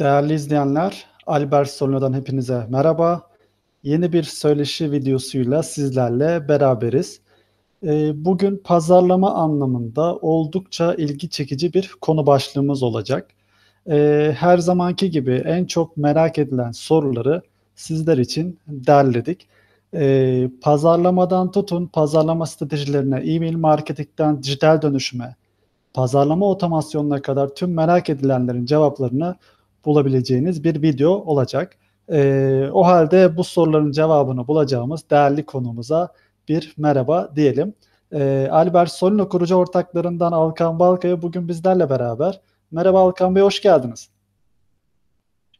Değerli izleyenler, Albert Solino'dan hepinize merhaba. Yeni bir söyleşi videosuyla sizlerle beraberiz. Ee, bugün pazarlama anlamında oldukça ilgi çekici bir konu başlığımız olacak. Ee, her zamanki gibi en çok merak edilen soruları sizler için derledik. Ee, pazarlamadan tutun, pazarlama stratejilerine, e-mail marketingten dijital dönüşüme, pazarlama otomasyonuna kadar tüm merak edilenlerin cevaplarını bulabileceğiniz bir video olacak. Ee, o halde bu soruların cevabını bulacağımız değerli konumuza bir merhaba diyelim. Ee, Albert Solino kurucu ortaklarından Alkan Balkaya bugün bizlerle beraber. Merhaba Alkan Bey, hoş geldiniz.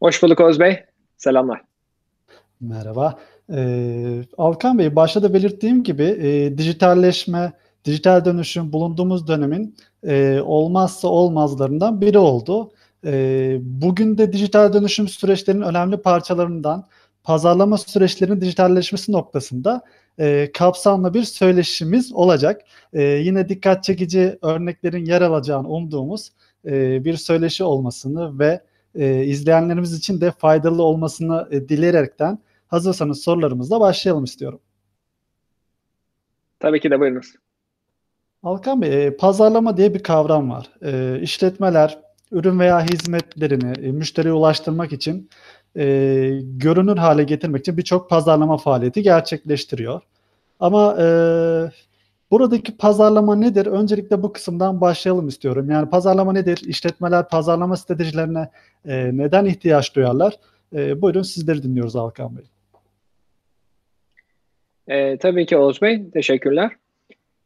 Hoş bulduk Oğuz Bey. Selamlar. Merhaba. Ee, Alkan Bey, başta da belirttiğim gibi e, dijitalleşme, dijital dönüşüm bulunduğumuz dönemin e, olmazsa olmazlarından biri oldu. E, bugün de dijital dönüşüm süreçlerinin önemli parçalarından pazarlama süreçlerinin dijitalleşmesi noktasında e, kapsamlı bir söyleşimiz olacak. E, yine dikkat çekici örneklerin yer alacağını umduğumuz e, bir söyleşi olmasını ve e, izleyenlerimiz için de faydalı olmasını e, dileyerekten hazırsanız sorularımızla başlayalım istiyorum. Tabii ki de buyurunuz. Alkan Bey, e, pazarlama diye bir kavram var. E, işletmeler ürün veya hizmetlerini e, müşteriye ulaştırmak için e, görünür hale getirmek için birçok pazarlama faaliyeti gerçekleştiriyor. Ama e, buradaki pazarlama nedir? Öncelikle bu kısımdan başlayalım istiyorum. Yani pazarlama nedir? İşletmeler pazarlama stratejilerine e, neden ihtiyaç duyarlar? E, buyurun sizleri dinliyoruz Alkan Bey. E, tabii ki Oğuz Bey, teşekkürler.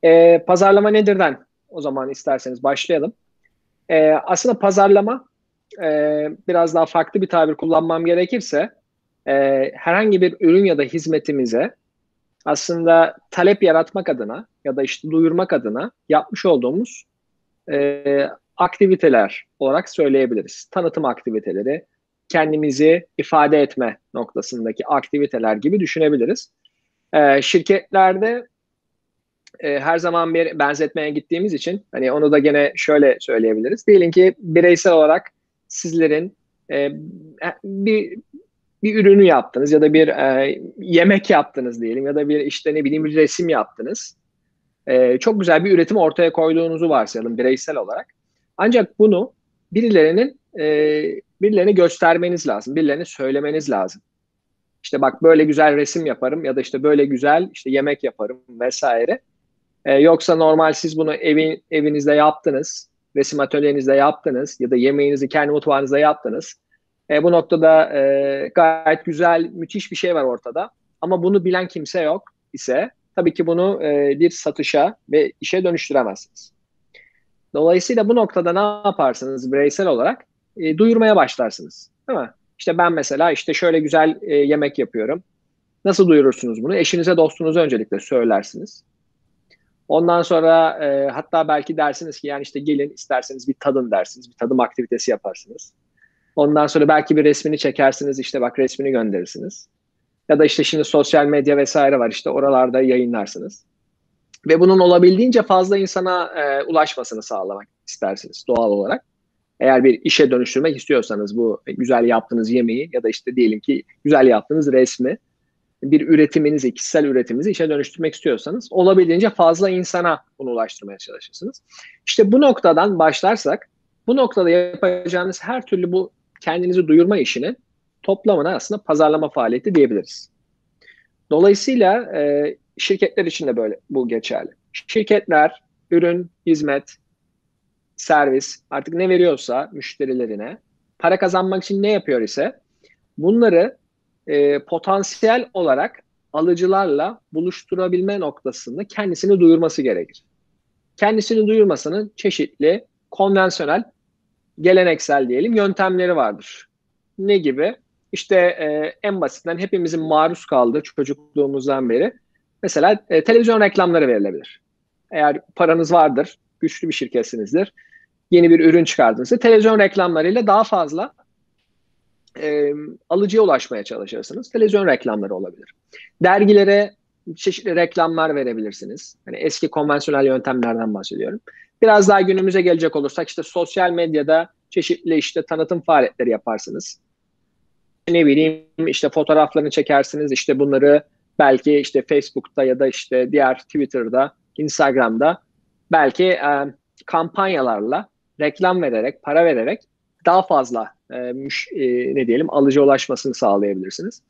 E, pazarlama nedirden o zaman isterseniz başlayalım. E, aslında pazarlama e, biraz daha farklı bir tabir kullanmam gerekirse e, herhangi bir ürün ya da hizmetimize aslında talep yaratmak adına ya da işte duyurmak adına yapmış olduğumuz e, aktiviteler olarak söyleyebiliriz. Tanıtım aktiviteleri, kendimizi ifade etme noktasındaki aktiviteler gibi düşünebiliriz. E, şirketlerde e, her zaman bir benzetmeye gittiğimiz için hani onu da gene şöyle söyleyebiliriz. Diyelim ki bireysel olarak sizlerin e, bir bir ürünü yaptınız ya da bir e, yemek yaptınız diyelim ya da bir işte ne bileyim bir resim yaptınız. E, çok güzel bir üretim ortaya koyduğunuzu varsayalım bireysel olarak. Ancak bunu birilerinin e, birilerine göstermeniz lazım, birilerine söylemeniz lazım. İşte bak böyle güzel resim yaparım ya da işte böyle güzel işte yemek yaparım vesaire. E, yoksa normal siz bunu evin evinizde yaptınız, resim atölyenizde yaptınız ya da yemeğinizi kendi mutfağınızda yaptınız. E, bu noktada e, gayet güzel, müthiş bir şey var ortada. Ama bunu bilen kimse yok ise tabii ki bunu e, bir satışa ve işe dönüştüremezsiniz. Dolayısıyla bu noktada ne yaparsınız bireysel olarak? E, duyurmaya başlarsınız. Değil mi? İşte ben mesela işte şöyle güzel e, yemek yapıyorum. Nasıl duyurursunuz bunu? Eşinize, dostunuza öncelikle söylersiniz. Ondan sonra e, hatta belki dersiniz ki yani işte gelin isterseniz bir tadın dersiniz. Bir tadım aktivitesi yaparsınız. Ondan sonra belki bir resmini çekersiniz işte bak resmini gönderirsiniz. Ya da işte şimdi sosyal medya vesaire var işte oralarda yayınlarsınız. Ve bunun olabildiğince fazla insana e, ulaşmasını sağlamak istersiniz doğal olarak. Eğer bir işe dönüştürmek istiyorsanız bu güzel yaptığınız yemeği ya da işte diyelim ki güzel yaptığınız resmi bir üretiminizi, kişisel üretiminizi işe dönüştürmek istiyorsanız olabildiğince fazla insana bunu ulaştırmaya çalışırsınız. İşte bu noktadan başlarsak bu noktada yapacağınız her türlü bu kendinizi duyurma işini toplamına aslında pazarlama faaliyeti diyebiliriz. Dolayısıyla e, şirketler için de böyle bu geçerli. Şirketler ürün, hizmet, servis artık ne veriyorsa müşterilerine para kazanmak için ne yapıyor ise bunları e, potansiyel olarak alıcılarla buluşturabilme noktasında kendisini duyurması gerekir. Kendisini duyurmasının çeşitli konvansiyonel, geleneksel diyelim yöntemleri vardır. Ne gibi? İşte e, en basitinden hepimizin maruz kaldığı çocukluğumuzdan beri mesela e, televizyon reklamları verilebilir. Eğer paranız vardır, güçlü bir şirketsinizdir, yeni bir ürün çıkardığınızda televizyon reklamlarıyla daha fazla e, alıcıya ulaşmaya çalışırsınız. Televizyon reklamları olabilir. Dergilere çeşitli reklamlar verebilirsiniz. Hani eski konvansiyonel yöntemlerden bahsediyorum. Biraz daha günümüze gelecek olursak işte sosyal medyada çeşitli işte tanıtım faaliyetleri yaparsınız. Ne bileyim işte fotoğraflarını çekersiniz işte bunları belki işte Facebook'ta ya da işte diğer Twitter'da, Instagram'da belki e, kampanyalarla reklam vererek, para vererek daha fazla e, müş, e, ne diyelim alıcı ulaşmasını sağlayabilirsiniz.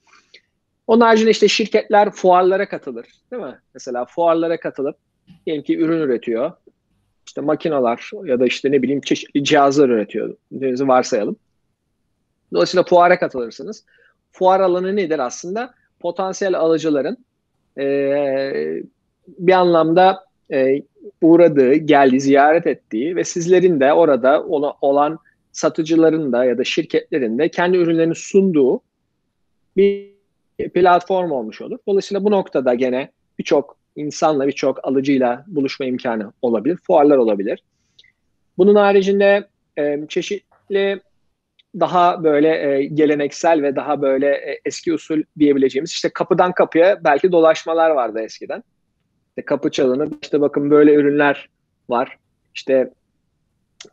Onun haricinde işte şirketler fuarlara katılır. Değil mi? Mesela fuarlara katılıp diyelim ki ürün üretiyor. İşte makineler ya da işte ne bileyim çeşitli cihazlar üretiyor. Dediğinizi varsayalım. Dolayısıyla fuara katılırsınız. Fuar alanı nedir aslında? Potansiyel alıcıların e, bir anlamda e, uğradığı, geldi, ziyaret ettiği ve sizlerin de orada olan satıcıların da ya da şirketlerin de kendi ürünlerini sunduğu bir platform olmuş olur. Dolayısıyla bu noktada gene birçok insanla, birçok alıcıyla buluşma imkanı olabilir. Fuarlar olabilir. Bunun haricinde e, çeşitli daha böyle e, geleneksel ve daha böyle e, eski usul diyebileceğimiz işte kapıdan kapıya belki dolaşmalar vardı eskiden. İşte kapı çalınıp işte bakın böyle ürünler var. İşte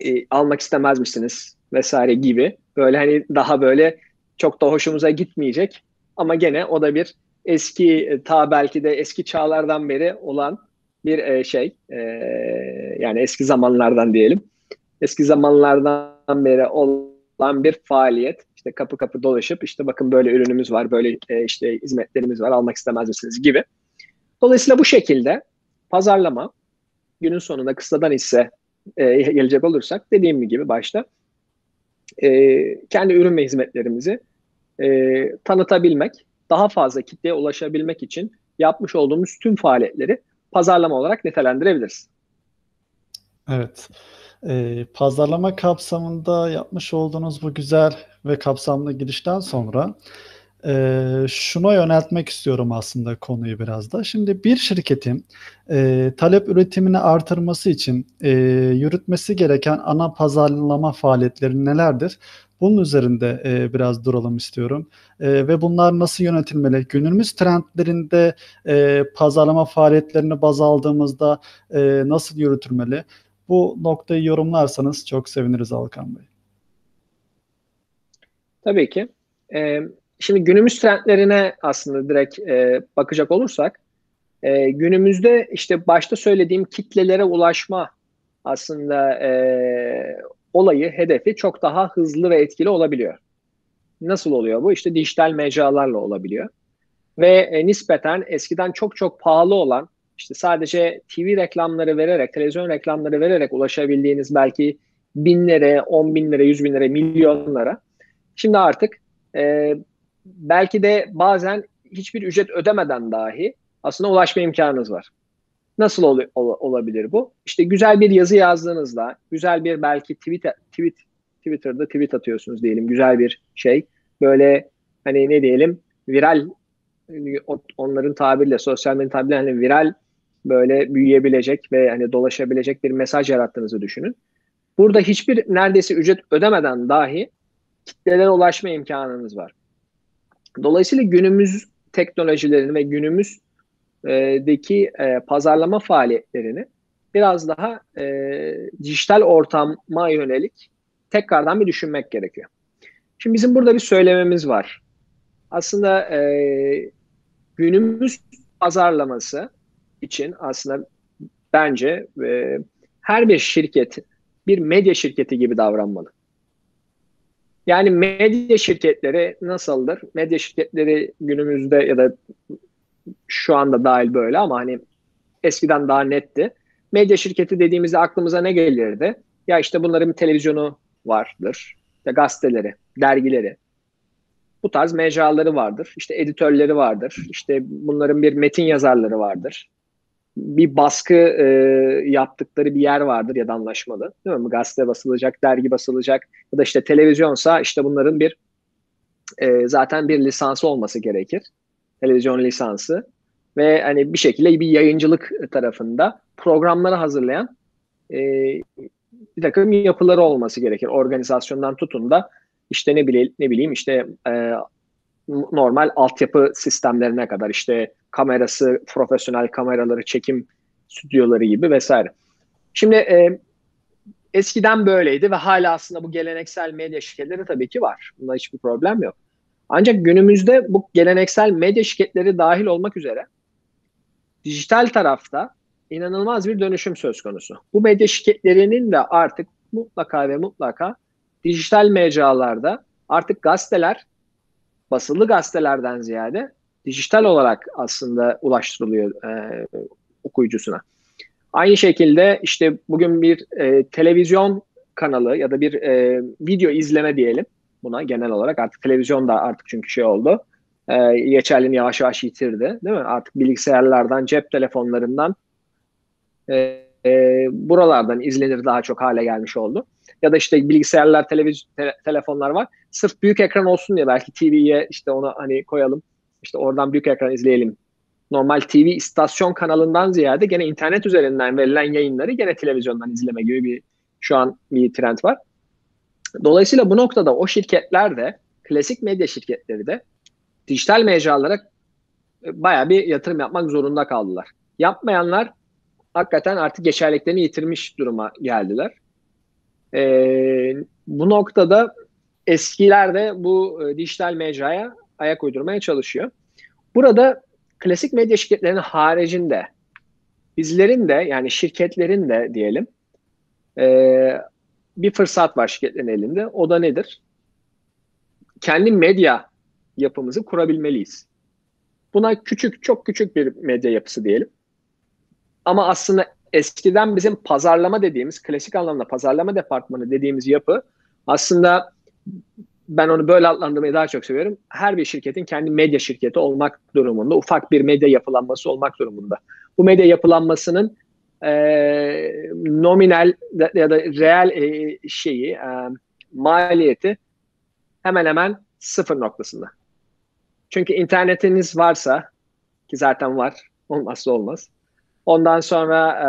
e, almak istemez misiniz vesaire gibi. Böyle hani daha böyle çok da hoşumuza gitmeyecek ama gene o da bir eski e, ta belki de eski çağlardan beri olan bir e, şey e, yani eski zamanlardan diyelim. Eski zamanlardan beri olan bir faaliyet. İşte kapı kapı dolaşıp işte bakın böyle ürünümüz var böyle e, işte hizmetlerimiz var almak istemez misiniz gibi. Dolayısıyla bu şekilde pazarlama günün sonunda kısadan ise e, gelecek olursak dediğim gibi başta e, kendi ürün ve hizmetlerimizi e, tanıtabilmek, daha fazla kitleye ulaşabilmek için yapmış olduğumuz tüm faaliyetleri pazarlama olarak nitelendirebiliriz. Evet. Ee, pazarlama kapsamında yapmış olduğunuz bu güzel ve kapsamlı girişten sonra e, şuna yöneltmek istiyorum aslında konuyu biraz da. Şimdi bir şirketin e, talep üretimini artırması için e, yürütmesi gereken ana pazarlama faaliyetleri nelerdir? Bunun üzerinde e, biraz duralım istiyorum. E, ve bunlar nasıl yönetilmeli? Günümüz trendlerinde e, pazarlama faaliyetlerini baz aldığımızda e, nasıl yürütülmeli? Bu noktayı yorumlarsanız çok seviniriz Alkan Bey. Tabii ki. Ee, şimdi günümüz trendlerine aslında direkt e, bakacak olursak e, günümüzde işte başta söylediğim kitlelere ulaşma aslında e, olayı, hedefi çok daha hızlı ve etkili olabiliyor. Nasıl oluyor bu? İşte dijital mecralarla olabiliyor. Ve e, nispeten eskiden çok çok pahalı olan işte sadece TV reklamları vererek, televizyon reklamları vererek ulaşabildiğiniz belki binlere, on binlere, yüz binlere, milyonlara. Şimdi artık e, belki de bazen hiçbir ücret ödemeden dahi aslında ulaşma imkanınız var. Nasıl ol, ol, olabilir bu? İşte güzel bir yazı yazdığınızda, güzel bir belki tweet, tweet Twitter'da tweet atıyorsunuz diyelim, güzel bir şey. Böyle hani ne diyelim, viral onların tabiriyle, sosyal medya tabiriyle hani viral böyle büyüyebilecek ve hani dolaşabilecek bir mesaj yarattığınızı düşünün. Burada hiçbir neredeyse ücret ödemeden dahi kitlelere ulaşma imkanınız var. Dolayısıyla günümüz teknolojilerini ve günümüz deki e, pazarlama faaliyetlerini biraz daha e, dijital ortama yönelik tekrardan bir düşünmek gerekiyor. Şimdi bizim burada bir söylememiz var. Aslında e, günümüz pazarlaması için aslında bence e, her bir şirket bir medya şirketi gibi davranmalı. Yani medya şirketleri nasıldır? Medya şirketleri günümüzde ya da şu anda dahil böyle ama hani eskiden daha netti. Medya şirketi dediğimizde aklımıza ne gelirdi? Ya işte bunların televizyonu vardır. İşte gazeteleri, dergileri. Bu tarz mecraları vardır. İşte editörleri vardır. İşte bunların bir metin yazarları vardır. Bir baskı e, yaptıkları bir yer vardır ya da anlaşmalı. Değil mi? Gazete basılacak, dergi basılacak ya da işte televizyonsa işte bunların bir e, zaten bir lisansı olması gerekir televizyon lisansı ve hani bir şekilde bir yayıncılık tarafında programları hazırlayan e, bir takım yapıları olması gerekir. Organizasyondan tutun da işte ne bileyim ne bileyim işte e, normal altyapı sistemlerine kadar işte kamerası, profesyonel kameraları, çekim stüdyoları gibi vesaire. Şimdi e, eskiden böyleydi ve hala aslında bu geleneksel medya şirketleri tabii ki var. Bunda hiçbir problem yok. Ancak günümüzde bu geleneksel medya şirketleri dahil olmak üzere dijital tarafta inanılmaz bir dönüşüm söz konusu. Bu medya şirketlerinin de artık mutlaka ve mutlaka dijital mecralarda artık gazeteler basılı gazetelerden ziyade dijital olarak aslında ulaştırılıyor e, okuyucusuna. Aynı şekilde işte bugün bir e, televizyon kanalı ya da bir e, video izleme diyelim buna genel olarak artık televizyon da artık çünkü şey oldu. E, geçerliliğini yavaş yavaş yitirdi değil mi? Artık bilgisayarlardan, cep telefonlarından e, e, buralardan izlenir daha çok hale gelmiş oldu. Ya da işte bilgisayarlar, televiz te- telefonlar var. Sırf büyük ekran olsun diye belki TV'ye işte onu hani koyalım. İşte oradan büyük ekran izleyelim. Normal TV istasyon kanalından ziyade gene internet üzerinden verilen yayınları gene televizyondan izleme gibi bir şu an bir trend var. Dolayısıyla bu noktada o şirketler de klasik medya şirketleri de dijital mecralara e, bayağı bir yatırım yapmak zorunda kaldılar. Yapmayanlar hakikaten artık geçerliklerini yitirmiş duruma geldiler. Ee, bu noktada eskiler de bu e, dijital mecraya ayak uydurmaya çalışıyor. Burada klasik medya şirketlerinin haricinde bizlerin de yani şirketlerin de diyelim e, bir fırsat var şirketlerin elinde. O da nedir? Kendi medya yapımızı kurabilmeliyiz. Buna küçük, çok küçük bir medya yapısı diyelim. Ama aslında eskiden bizim pazarlama dediğimiz, klasik anlamda pazarlama departmanı dediğimiz yapı aslında ben onu böyle adlandırmayı daha çok seviyorum. Her bir şirketin kendi medya şirketi olmak durumunda, ufak bir medya yapılanması olmak durumunda. Bu medya yapılanmasının e, nominal ya da reel e, şeyi, e, maliyeti hemen hemen sıfır noktasında. Çünkü internetiniz varsa, ki zaten var, olmazsa olmaz. Ondan sonra e,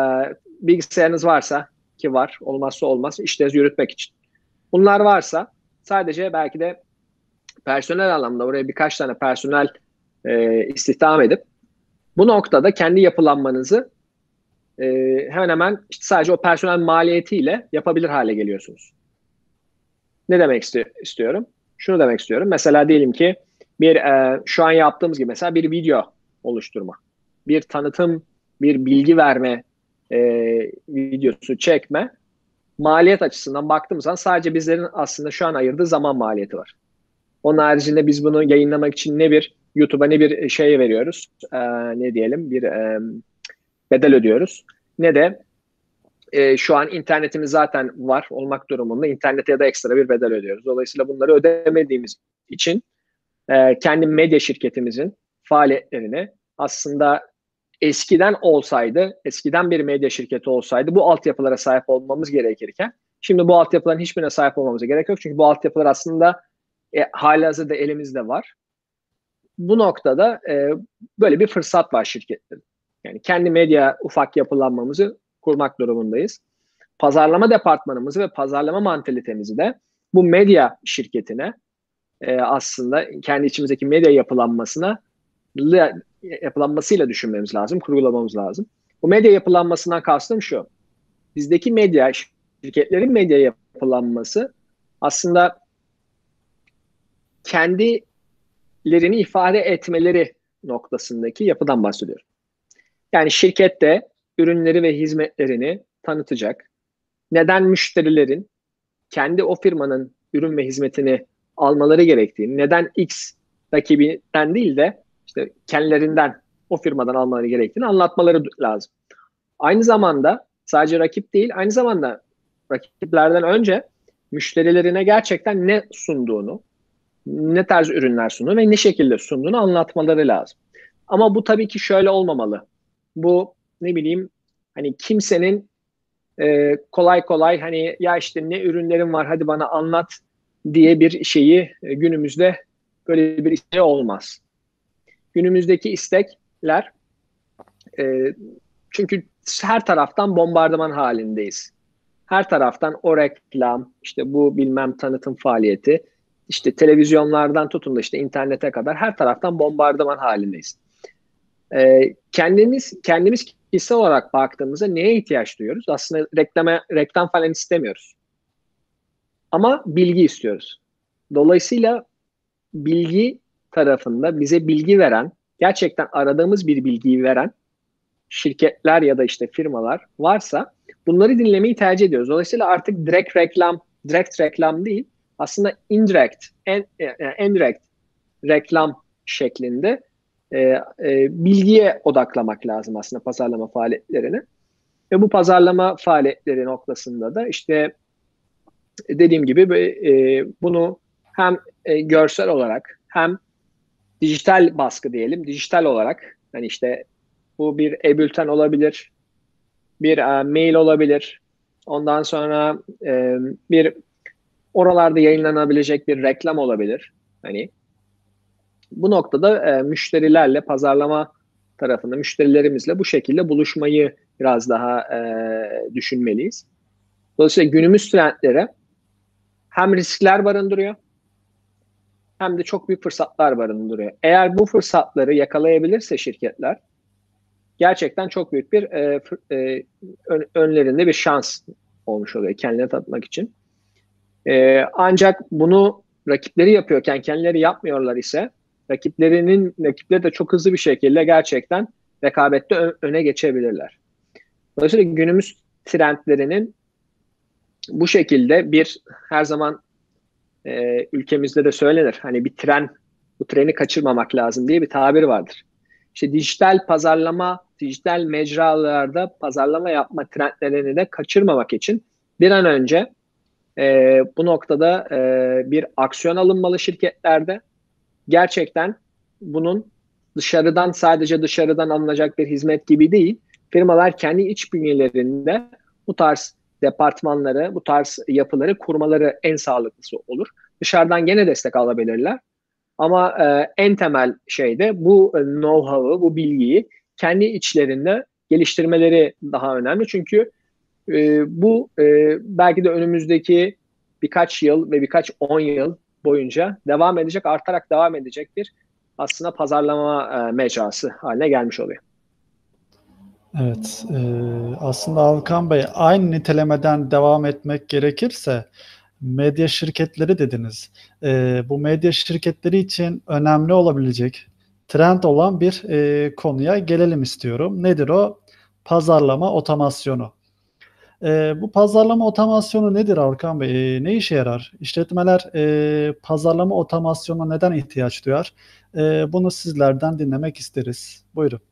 bilgisayarınız varsa, ki var, olmazsa olmaz, işlerinizi yürütmek için. Bunlar varsa sadece belki de personel anlamda oraya birkaç tane personel e, istihdam edip bu noktada kendi yapılanmanızı e, hemen hemen işte sadece o personel maliyetiyle yapabilir hale geliyorsunuz. Ne demek isti- istiyorum? Şunu demek istiyorum. Mesela diyelim ki bir e, şu an yaptığımız gibi mesela bir video oluşturma, bir tanıtım, bir bilgi verme e, videosu çekme maliyet açısından baktığımız zaman sadece bizlerin aslında şu an ayırdığı zaman maliyeti var. Onun haricinde biz bunu yayınlamak için ne bir YouTube'a ne bir şey veriyoruz, e, ne diyelim bir e, bedel ödüyoruz. Ne de e, şu an internetimiz zaten var olmak durumunda internete da ekstra bir bedel ödüyoruz. Dolayısıyla bunları ödemediğimiz için e, kendi medya şirketimizin faaliyetlerini aslında eskiden olsaydı, eskiden bir medya şirketi olsaydı bu altyapılara sahip olmamız gerekirken şimdi bu altyapıların hiçbirine sahip olmamıza gerek yok. Çünkü bu altyapılar aslında e, halihazırda elimizde var. Bu noktada e, böyle bir fırsat var şirketlerin. Yani kendi medya ufak yapılanmamızı kurmak durumundayız. Pazarlama departmanımızı ve pazarlama mantalitemizi de bu medya şirketine e, aslında kendi içimizdeki medya yapılanmasına yapılanmasıyla düşünmemiz lazım, kurgulamamız lazım. Bu medya yapılanmasından kastım şu. Bizdeki medya, şirketlerin medya yapılanması aslında kendilerini ifade etmeleri noktasındaki yapıdan bahsediyorum. Yani şirkette ürünleri ve hizmetlerini tanıtacak. Neden müşterilerin kendi o firmanın ürün ve hizmetini almaları gerektiğini, neden X rakibinden değil de işte kendilerinden o firmadan almaları gerektiğini anlatmaları lazım. Aynı zamanda sadece rakip değil, aynı zamanda rakiplerden önce müşterilerine gerçekten ne sunduğunu, ne tarz ürünler sunduğunu ve ne şekilde sunduğunu anlatmaları lazım. Ama bu tabii ki şöyle olmamalı. Bu ne bileyim hani kimsenin e, kolay kolay hani ya işte ne ürünlerim var hadi bana anlat diye bir şeyi e, günümüzde böyle bir şey olmaz. Günümüzdeki istekler e, çünkü her taraftan bombardıman halindeyiz. Her taraftan o reklam, işte bu bilmem tanıtım faaliyeti, işte televizyonlardan tutun da işte internete kadar her taraftan bombardıman halindeyiz. E, kendimiz kendimiz tepkisi olarak baktığımızda neye ihtiyaç duyuyoruz? Aslında reklama, reklam falan istemiyoruz. Ama bilgi istiyoruz. Dolayısıyla bilgi tarafında bize bilgi veren, gerçekten aradığımız bir bilgiyi veren şirketler ya da işte firmalar varsa bunları dinlemeyi tercih ediyoruz. Dolayısıyla artık direkt reklam, direkt reklam değil, aslında indirect, en, indirect reklam şeklinde e, e, bilgiye odaklamak lazım aslında pazarlama faaliyetlerini. Ve bu pazarlama faaliyetleri noktasında da işte dediğim gibi e, bunu hem e, görsel olarak hem dijital baskı diyelim, dijital olarak hani işte bu bir e-bülten olabilir, bir e, mail olabilir, ondan sonra e, bir oralarda yayınlanabilecek bir reklam olabilir. Hani bu noktada e, müşterilerle pazarlama tarafında müşterilerimizle bu şekilde buluşmayı biraz daha e, düşünmeliyiz. Dolayısıyla günümüz trendleri hem riskler barındırıyor hem de çok büyük fırsatlar barındırıyor. Eğer bu fırsatları yakalayabilirse şirketler gerçekten çok büyük bir e, e, ön, önlerinde bir şans olmuş oluyor kendilerine tatmak için. E, ancak bunu rakipleri yapıyorken kendileri yapmıyorlar ise rakiplerinin rakipleri de çok hızlı bir şekilde gerçekten rekabette öne geçebilirler. Dolayısıyla günümüz trendlerinin bu şekilde bir her zaman e, ülkemizde de söylenir. Hani bir tren, bu treni kaçırmamak lazım diye bir tabir vardır. İşte dijital pazarlama, dijital mecralarda pazarlama yapma trendlerini de kaçırmamak için bir an önce e, bu noktada e, bir aksiyon alınmalı şirketlerde. Gerçekten bunun dışarıdan sadece dışarıdan alınacak bir hizmet gibi değil. Firmalar kendi iç bünyelerinde bu tarz departmanları, bu tarz yapıları kurmaları en sağlıklısı olur. Dışarıdan gene destek alabilirler. Ama e, en temel şey de bu know-how'ı, bu bilgiyi kendi içlerinde geliştirmeleri daha önemli. Çünkü e, bu e, belki de önümüzdeki birkaç yıl ve birkaç on yıl boyunca devam edecek, artarak devam edecek bir aslında pazarlama e, mecrası haline gelmiş oluyor. Evet, e, aslında Alkan Bey aynı nitelemeden devam etmek gerekirse medya şirketleri dediniz. E, bu medya şirketleri için önemli olabilecek, trend olan bir e, konuya gelelim istiyorum. Nedir o? Pazarlama otomasyonu. E, bu pazarlama otomasyonu nedir Alkan Bey? E, ne işe yarar? İşletmeler e, pazarlama otomasyonu neden ihtiyaç duyar? E, bunu sizlerden dinlemek isteriz. Buyurun.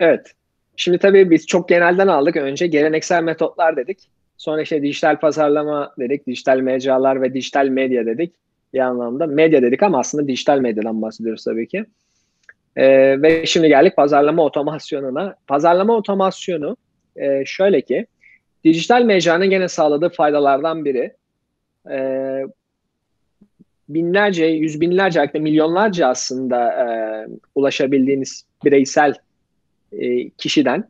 Evet. Şimdi tabii biz çok genelden aldık. Önce geleneksel metotlar dedik. Sonra işte dijital pazarlama dedik, dijital mecralar ve dijital medya dedik bir anlamda. Medya dedik ama aslında dijital medyadan bahsediyoruz tabii ki. Ee, ve şimdi geldik pazarlama otomasyonuna. Pazarlama otomasyonu e, şöyle ki, dijital mecranın gene sağladığı faydalardan biri. E, binlerce, yüz binlerce, hatta milyonlarca aslında e, ulaşabildiğiniz bireysel e, kişiden.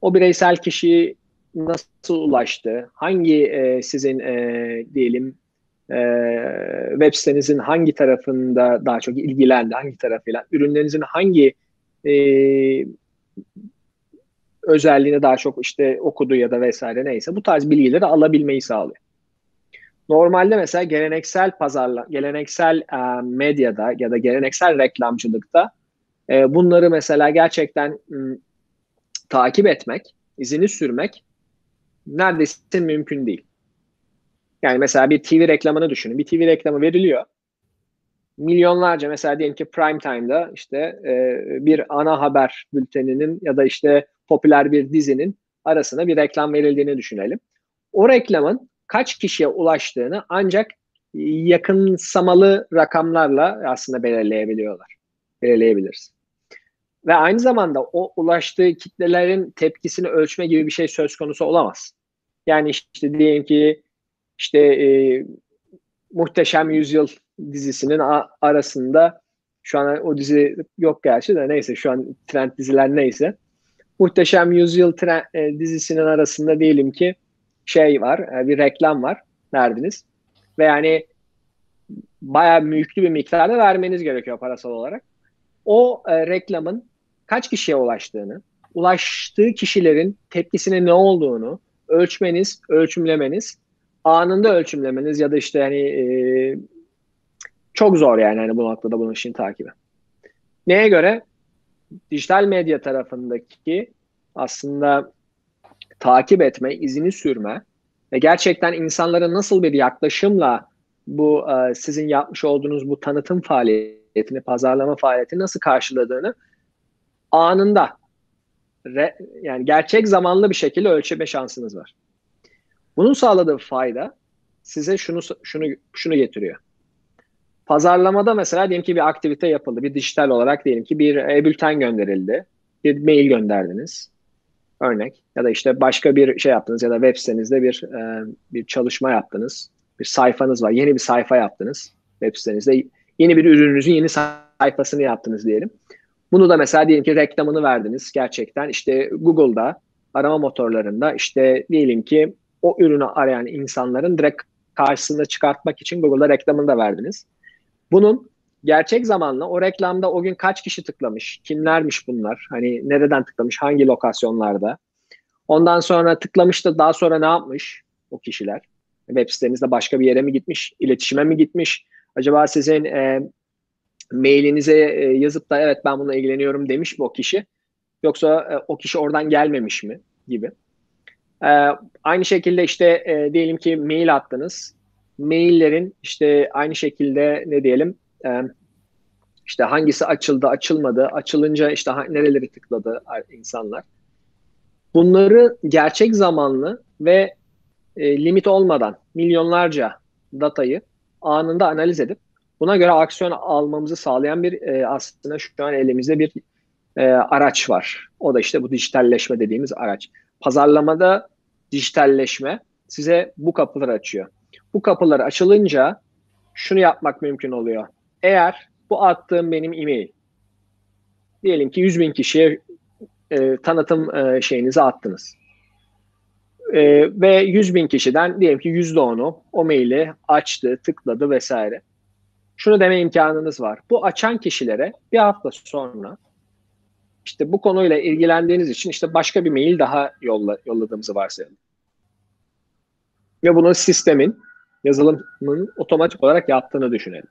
O bireysel kişi nasıl ulaştı, hangi e, sizin e, diyelim e, web sitenizin hangi tarafında daha çok ilgilendi, hangi tarafıyla, ürünlerinizin hangi e, özelliğini daha çok işte okudu ya da vesaire neyse bu tarz bilgileri alabilmeyi sağlıyor. Normalde mesela geleneksel pazarla, geleneksel e, medyada ya da geleneksel reklamcılıkta e, bunları mesela gerçekten m, takip etmek, izini sürmek neredeyse mümkün değil. Yani mesela bir TV reklamını düşünün. Bir TV reklamı veriliyor. Milyonlarca mesela diyelim ki prime time'da işte e, bir ana haber bülteninin ya da işte popüler bir dizinin arasına bir reklam verildiğini düşünelim. O reklamın kaç kişiye ulaştığını ancak yakınsamalı rakamlarla aslında belirleyebiliyorlar. Belirleyebiliriz. Ve aynı zamanda o ulaştığı kitlelerin tepkisini ölçme gibi bir şey söz konusu olamaz. Yani işte diyelim ki işte e, Muhteşem Yüzyıl dizisinin arasında şu an o dizi yok gerçi de neyse şu an trend diziler neyse. Muhteşem Yüzyıl trend, e, dizisinin arasında diyelim ki şey var, e, bir reklam var verdiniz. Ve yani bayağı büyüklü bir miktarda vermeniz gerekiyor parasal olarak. O e, reklamın kaç kişiye ulaştığını, ulaştığı kişilerin tepkisine ne olduğunu ölçmeniz, ölçümlemeniz, anında ölçümlemeniz ya da işte hani e, çok zor yani hani bu noktada bunun işin takibi. Neye göre? Dijital medya tarafındaki aslında takip etme, izini sürme ve gerçekten insanlara nasıl bir yaklaşımla bu e, sizin yapmış olduğunuz bu tanıtım faaliyetini, pazarlama faaliyetini nasıl karşıladığını anında re, yani gerçek zamanlı bir şekilde ölçme şansınız var. Bunun sağladığı fayda size şunu şunu şunu getiriyor. Pazarlamada mesela diyelim ki bir aktivite yapıldı. Bir dijital olarak diyelim ki bir e-bülten gönderildi. Bir mail gönderdiniz. Örnek. Ya da işte başka bir şey yaptınız ya da web sitenizde bir e, bir çalışma yaptınız. Bir sayfanız var. Yeni bir sayfa yaptınız web sitenizde. Yeni bir ürününüzün yeni sayfasını yaptınız diyelim. Bunu da mesela diyelim ki reklamını verdiniz gerçekten. işte Google'da arama motorlarında işte diyelim ki o ürünü arayan insanların direkt karşısına çıkartmak için Google'da reklamını da verdiniz. Bunun gerçek zamanla o reklamda o gün kaç kişi tıklamış, kimlermiş bunlar, hani nereden tıklamış, hangi lokasyonlarda. Ondan sonra tıklamış da daha sonra ne yapmış o kişiler? Web sitenizde başka bir yere mi gitmiş, iletişime mi gitmiş? Acaba sizin e, mailinize e, yazıp da evet ben bununla ilgileniyorum demiş mi o kişi? Yoksa e, o kişi oradan gelmemiş mi gibi. E, aynı şekilde işte e, diyelim ki mail attınız maillerin işte aynı şekilde ne diyelim e, işte hangisi açıldı, açılmadı, açılınca işte nereleri tıkladı insanlar. Bunları gerçek zamanlı ve e, limit olmadan milyonlarca datayı anında analiz edip buna göre aksiyon almamızı sağlayan bir e, aslında şu an elimizde bir e, araç var. O da işte bu dijitalleşme dediğimiz araç. Pazarlamada dijitalleşme size bu kapıları açıyor bu kapılar açılınca şunu yapmak mümkün oluyor. Eğer bu attığım benim e-mail diyelim ki 100 bin kişiye e, tanıtım e, şeyinizi attınız. E, ve 100 bin kişiden diyelim ki %10'u o maili açtı, tıkladı vesaire. Şunu deme imkanınız var. Bu açan kişilere bir hafta sonra işte bu konuyla ilgilendiğiniz için işte başka bir mail daha yolla, yolladığımızı varsayalım. Ve bunu sistemin yazılımın otomatik olarak yaptığını düşünelim.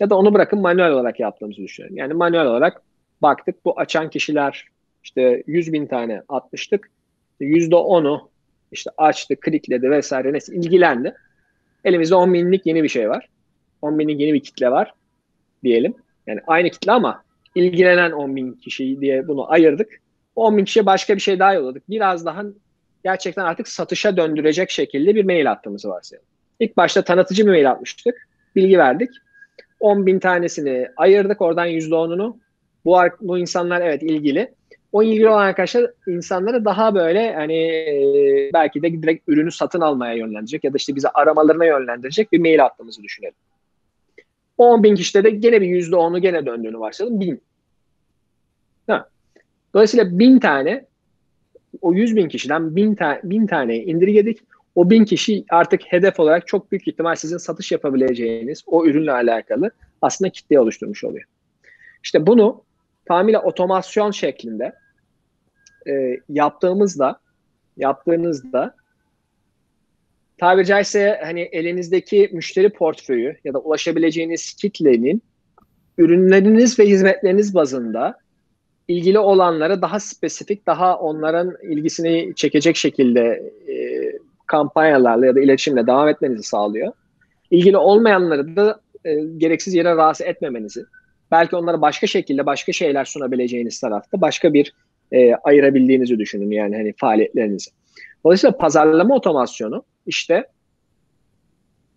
Ya da onu bırakın manuel olarak yaptığımızı düşünelim. Yani manuel olarak baktık bu açan kişiler işte 100 bin tane atmıştık. %10'u işte açtı, klikledi vesaire neyse ilgilendi. Elimizde 10 binlik yeni bir şey var. 10 binlik yeni bir kitle var diyelim. Yani aynı kitle ama ilgilenen 10 bin kişi diye bunu ayırdık. 10 bin kişiye başka bir şey daha yolladık. Biraz daha gerçekten artık satışa döndürecek şekilde bir mail attığımızı varsayalım. İlk başta tanıtıcı bir mail atmıştık. Bilgi verdik. 10 bin tanesini ayırdık oradan %10'unu. Bu, bu insanlar evet ilgili. O ilgili olan arkadaşlar insanları daha böyle hani e, belki de direkt ürünü satın almaya yönlendirecek ya da işte bize aramalarına yönlendirecek bir mail attığımızı düşünelim. 10 bin kişide de gene bir %10'u gene döndüğünü varsayalım. 1000. Ha. Dolayısıyla 1000 tane o 100 bin kişiden 1000 ta bin tane indirgedik. O bin kişi artık hedef olarak çok büyük ihtimal sizin satış yapabileceğiniz o ürünle alakalı aslında kitle oluşturmuş oluyor. İşte bunu tamamıyla otomasyon şeklinde e, yaptığımızda yaptığınızda tabiri caizse hani elinizdeki müşteri portföyü ya da ulaşabileceğiniz kitlenin ürünleriniz ve hizmetleriniz bazında ilgili olanlara daha spesifik, daha onların ilgisini çekecek şekilde e, kampanyalarla ya da iletişimle devam etmenizi sağlıyor. İlgili olmayanları da e, gereksiz yere rahatsız etmemenizi, belki onlara başka şekilde başka şeyler sunabileceğiniz tarafta başka bir e, ayırabildiğinizi düşünün yani hani faaliyetlerinizi. Dolayısıyla pazarlama otomasyonu işte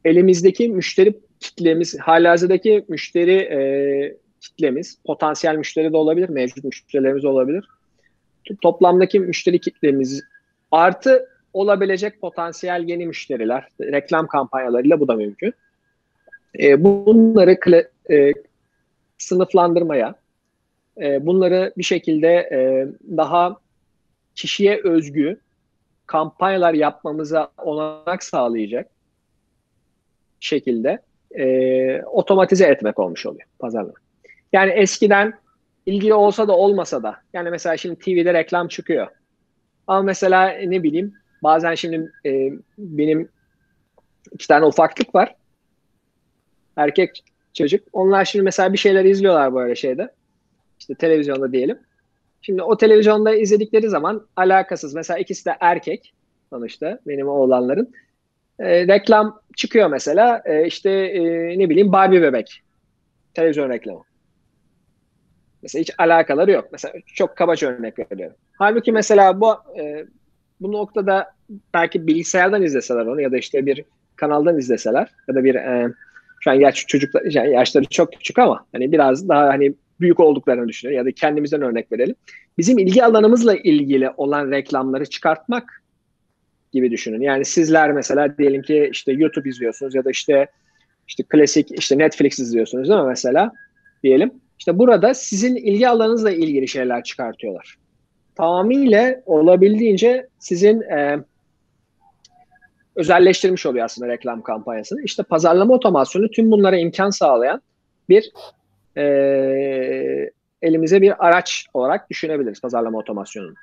elimizdeki müşteri kitlemiz, halihazırdaki müşteri e, kitlemiz, potansiyel müşteri de olabilir, mevcut müşterilerimiz olabilir. Toplamdaki müşteri kitlemiz artı olabilecek potansiyel yeni müşteriler, reklam kampanyalarıyla bu da mümkün. E, bunları e, sınıflandırmaya, e, bunları bir şekilde e, daha kişiye özgü kampanyalar yapmamıza olanak sağlayacak şekilde e, otomatize etmek olmuş oluyor pazarlama. Yani eskiden ilgili olsa da olmasa da yani mesela şimdi TV'de reklam çıkıyor. Ama mesela ne bileyim bazen şimdi e, benim iki tane ufaklık var. Erkek çocuk. Onlar şimdi mesela bir şeyler izliyorlar böyle şeyde. İşte televizyonda diyelim. Şimdi o televizyonda izledikleri zaman alakasız. Mesela ikisi de erkek sonuçta benim oğlanların. E, reklam çıkıyor mesela e, işte e, ne bileyim Barbie bebek. Televizyon reklamı. Mesela hiç alakaları yok. Mesela çok kabaca örnek veriyorum. Halbuki mesela bu e, bu noktada belki bilgisayardan izleseler onu ya da işte bir kanaldan izleseler ya da bir e, şu an yaş çocuklar yaşları çok küçük ama hani biraz daha hani büyük olduklarını düşünüyor ya da kendimizden örnek verelim. Bizim ilgi alanımızla ilgili olan reklamları çıkartmak gibi düşünün. Yani sizler mesela diyelim ki işte YouTube izliyorsunuz ya da işte işte klasik işte Netflix izliyorsunuz değil mi mesela diyelim. İşte burada sizin ilgi alanınızla ilgili şeyler çıkartıyorlar. Tamamıyla olabildiğince sizin e, özelleştirmiş oluyor aslında reklam kampanyasını. İşte pazarlama otomasyonu tüm bunlara imkan sağlayan bir e, elimize bir araç olarak düşünebiliriz pazarlama otomasyonunu.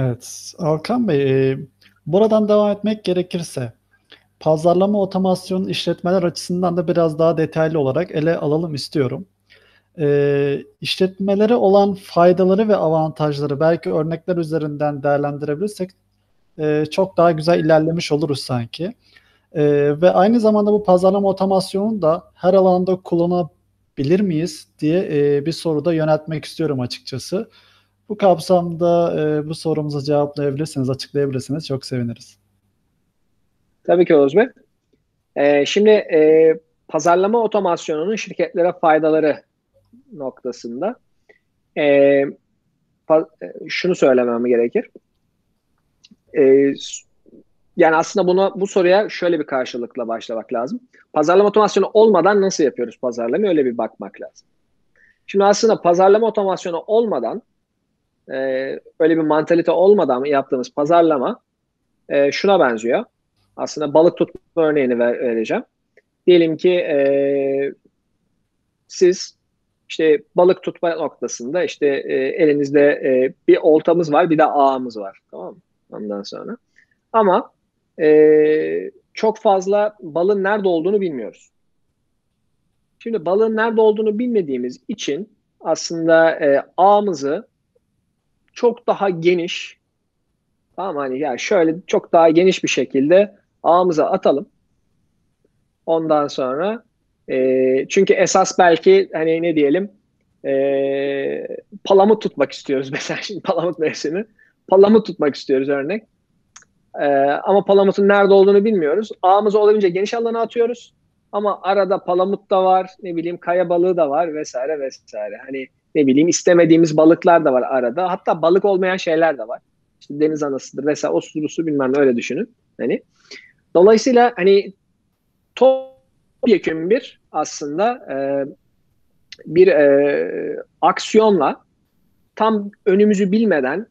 Evet, Alkan Bey, e, buradan devam etmek gerekirse pazarlama otomasyon işletmeler açısından da biraz daha detaylı olarak ele alalım istiyorum. E, işletmelere olan faydaları ve avantajları belki örnekler üzerinden değerlendirebilirsek e, çok daha güzel ilerlemiş oluruz sanki. E, ve aynı zamanda bu pazarlama otomasyonunu da her alanda kullanabilir miyiz diye e, bir soruda yöneltmek istiyorum açıkçası. Bu kapsamda e, bu sorumuza cevaplayabilirsiniz, açıklayabilirsiniz. Çok seviniriz. Tabii ki Oğuz Bey. Ee, şimdi e, pazarlama otomasyonunun şirketlere faydaları noktasında e, e, şunu söylemem gerekir. E, yani aslında bunu bu soruya şöyle bir karşılıkla başlamak lazım. Pazarlama otomasyonu olmadan nasıl yapıyoruz pazarlamayı? Öyle bir bakmak lazım. Şimdi aslında pazarlama otomasyonu olmadan e, öyle bir mantalite olmadan yaptığımız pazarlama e, şuna benziyor. Aslında balık tutma örneğini ver, vereceğim. Diyelim ki e, siz işte balık tutma noktasında işte e, elinizde e, bir oltamız var bir de ağımız var. Tamam mı? Ondan sonra. Ama e, çok fazla balın nerede olduğunu bilmiyoruz. Şimdi balın nerede olduğunu bilmediğimiz için aslında e, ağımızı çok daha geniş tamam hani yani şöyle çok daha geniş bir şekilde ağımıza atalım. Ondan sonra e, çünkü esas belki hani ne diyelim e, palamut tutmak istiyoruz mesela şimdi palamut mevsimi. Palamut tutmak istiyoruz örnek. E, ama palamutun nerede olduğunu bilmiyoruz. Ağımızı olabildiğince geniş alana atıyoruz. Ama arada palamut da var, ne bileyim kaya balığı da var vesaire vesaire. Hani ne bileyim istemediğimiz balıklar da var arada. Hatta balık olmayan şeyler de var. İşte deniz anasıdır vesaire o surusu bilmem ne öyle düşünün. Hani dolayısıyla hani topyekun bir aslında e, bir e, aksiyonla tam önümüzü bilmeden,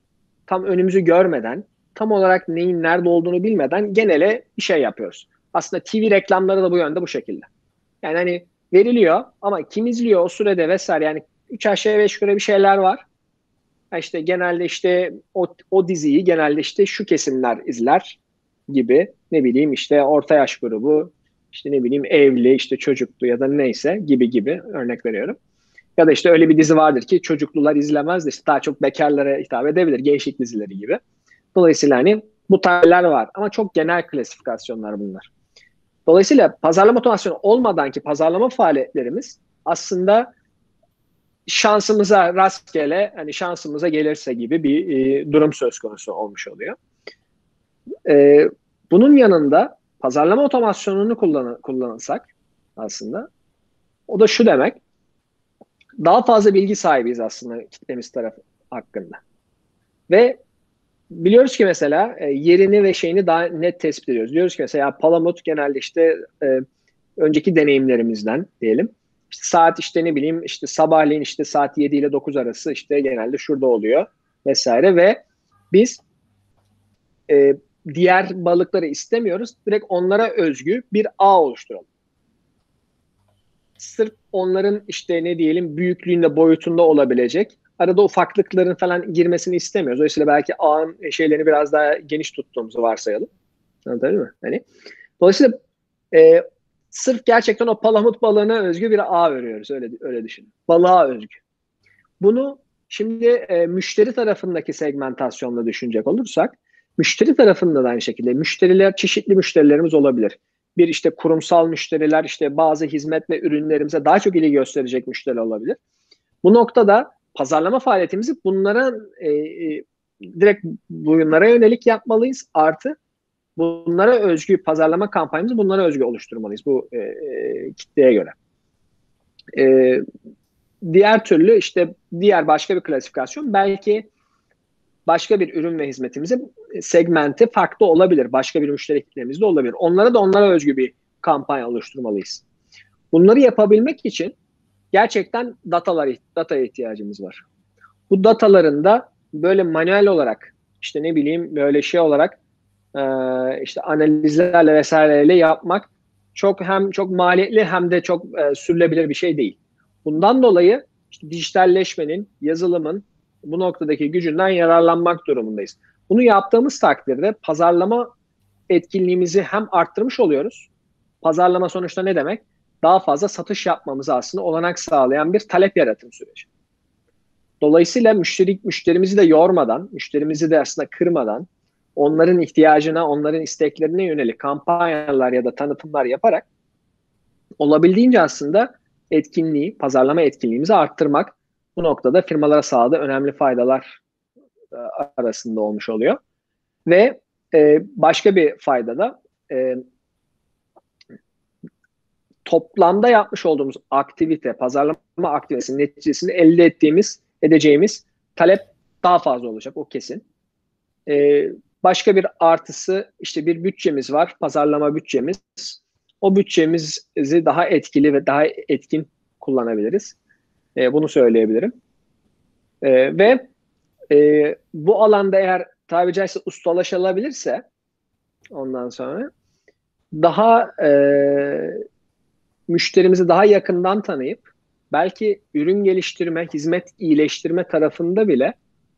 tam önümüzü görmeden, tam olarak neyin nerede olduğunu bilmeden genele bir şey yapıyoruz. Aslında TV reklamları da bu yönde bu şekilde. Yani hani veriliyor ama kim izliyor o sürede vesaire yani 3 aşağı 5 yukarı bir şeyler var. İşte genelde işte o, o diziyi genelde işte şu kesimler izler gibi ne bileyim işte orta yaş grubu işte ne bileyim evli işte çocuklu ya da neyse gibi gibi örnek veriyorum. Ya da işte öyle bir dizi vardır ki çocuklular izlemez de işte daha çok bekarlara hitap edebilir. Gençlik dizileri gibi. Dolayısıyla hani bu tarihler var ama çok genel klasifikasyonlar bunlar. Dolayısıyla pazarlama otomasyonu olmadan ki pazarlama faaliyetlerimiz aslında şansımıza rastgele hani şansımıza gelirse gibi bir e, durum söz konusu olmuş oluyor. E, bunun yanında pazarlama otomasyonunu kullan kullanırsak aslında o da şu demek daha fazla bilgi sahibiyiz aslında kitlemiz tarafı hakkında. Ve biliyoruz ki mesela e, yerini ve şeyini daha net tespit ediyoruz. Diyoruz ki mesela Palamut genelde işte e, önceki deneyimlerimizden diyelim. İşte saat işte ne bileyim işte sabahleyin işte saat 7 ile 9 arası işte genelde şurada oluyor vesaire ve biz e, diğer balıkları istemiyoruz. Direkt onlara özgü bir ağ oluşturalım. sırf onların işte ne diyelim büyüklüğünde boyutunda olabilecek arada ufaklıkların falan girmesini istemiyoruz. Dolayısıyla belki ağın şeylerini biraz daha geniş tuttuğumuzu varsayalım. Anladın mı? Hani dolayısıyla e, sırf gerçekten o palamut balığına özgü bir ağ örüyoruz. Öyle öyle düşünün. Balığa özgü. Bunu şimdi e, müşteri tarafındaki segmentasyonla düşünecek olursak müşteri tarafında da aynı şekilde müşteriler çeşitli müşterilerimiz olabilir. Bir işte kurumsal müşteriler işte bazı hizmet ve ürünlerimize daha çok ilgi gösterecek müşteri olabilir. Bu noktada pazarlama faaliyetimizi bunlara e, e, direkt bunlara yönelik yapmalıyız. Artı bunlara özgü pazarlama kampanyamızı bunlara özgü oluşturmalıyız bu e, e, kitleye göre. E, diğer türlü işte diğer başka bir klasifikasyon belki başka bir ürün ve hizmetimizin segmenti farklı olabilir. Başka bir müşteri kitlemiz de olabilir. Onlara da onlara özgü bir kampanya oluşturmalıyız. Bunları yapabilmek için gerçekten datalar data ihtiyacımız var. Bu dataların da böyle manuel olarak işte ne bileyim böyle şey olarak e, işte analizlerle vesaireyle yapmak çok hem çok maliyetli hem de çok e, sürülebilir bir şey değil. Bundan dolayı işte dijitalleşmenin, yazılımın bu noktadaki gücünden yararlanmak durumundayız. Bunu yaptığımız takdirde pazarlama etkinliğimizi hem arttırmış oluyoruz. Pazarlama sonuçta ne demek? Daha fazla satış yapmamızı aslında olanak sağlayan bir talep yaratım süreci. Dolayısıyla müşteri, müşterimizi de yormadan, müşterimizi de aslında kırmadan, onların ihtiyacına, onların isteklerine yönelik kampanyalar ya da tanıtımlar yaparak olabildiğince aslında etkinliği, pazarlama etkinliğimizi arttırmak bu noktada firmalara sağladığı önemli faydalar e, arasında olmuş oluyor. Ve e, başka bir fayda da e, toplamda yapmış olduğumuz aktivite, pazarlama aktivitesinin neticesinde elde ettiğimiz, edeceğimiz talep daha fazla olacak o kesin. E, başka bir artısı işte bir bütçemiz var, pazarlama bütçemiz. O bütçemizi daha etkili ve daha etkin kullanabiliriz. E, bunu söyleyebilirim. E, ve e, bu alanda eğer tabi caizse ustalaşılabilirse ondan sonra daha e, müşterimizi daha yakından tanıyıp belki ürün geliştirme, hizmet iyileştirme tarafında bile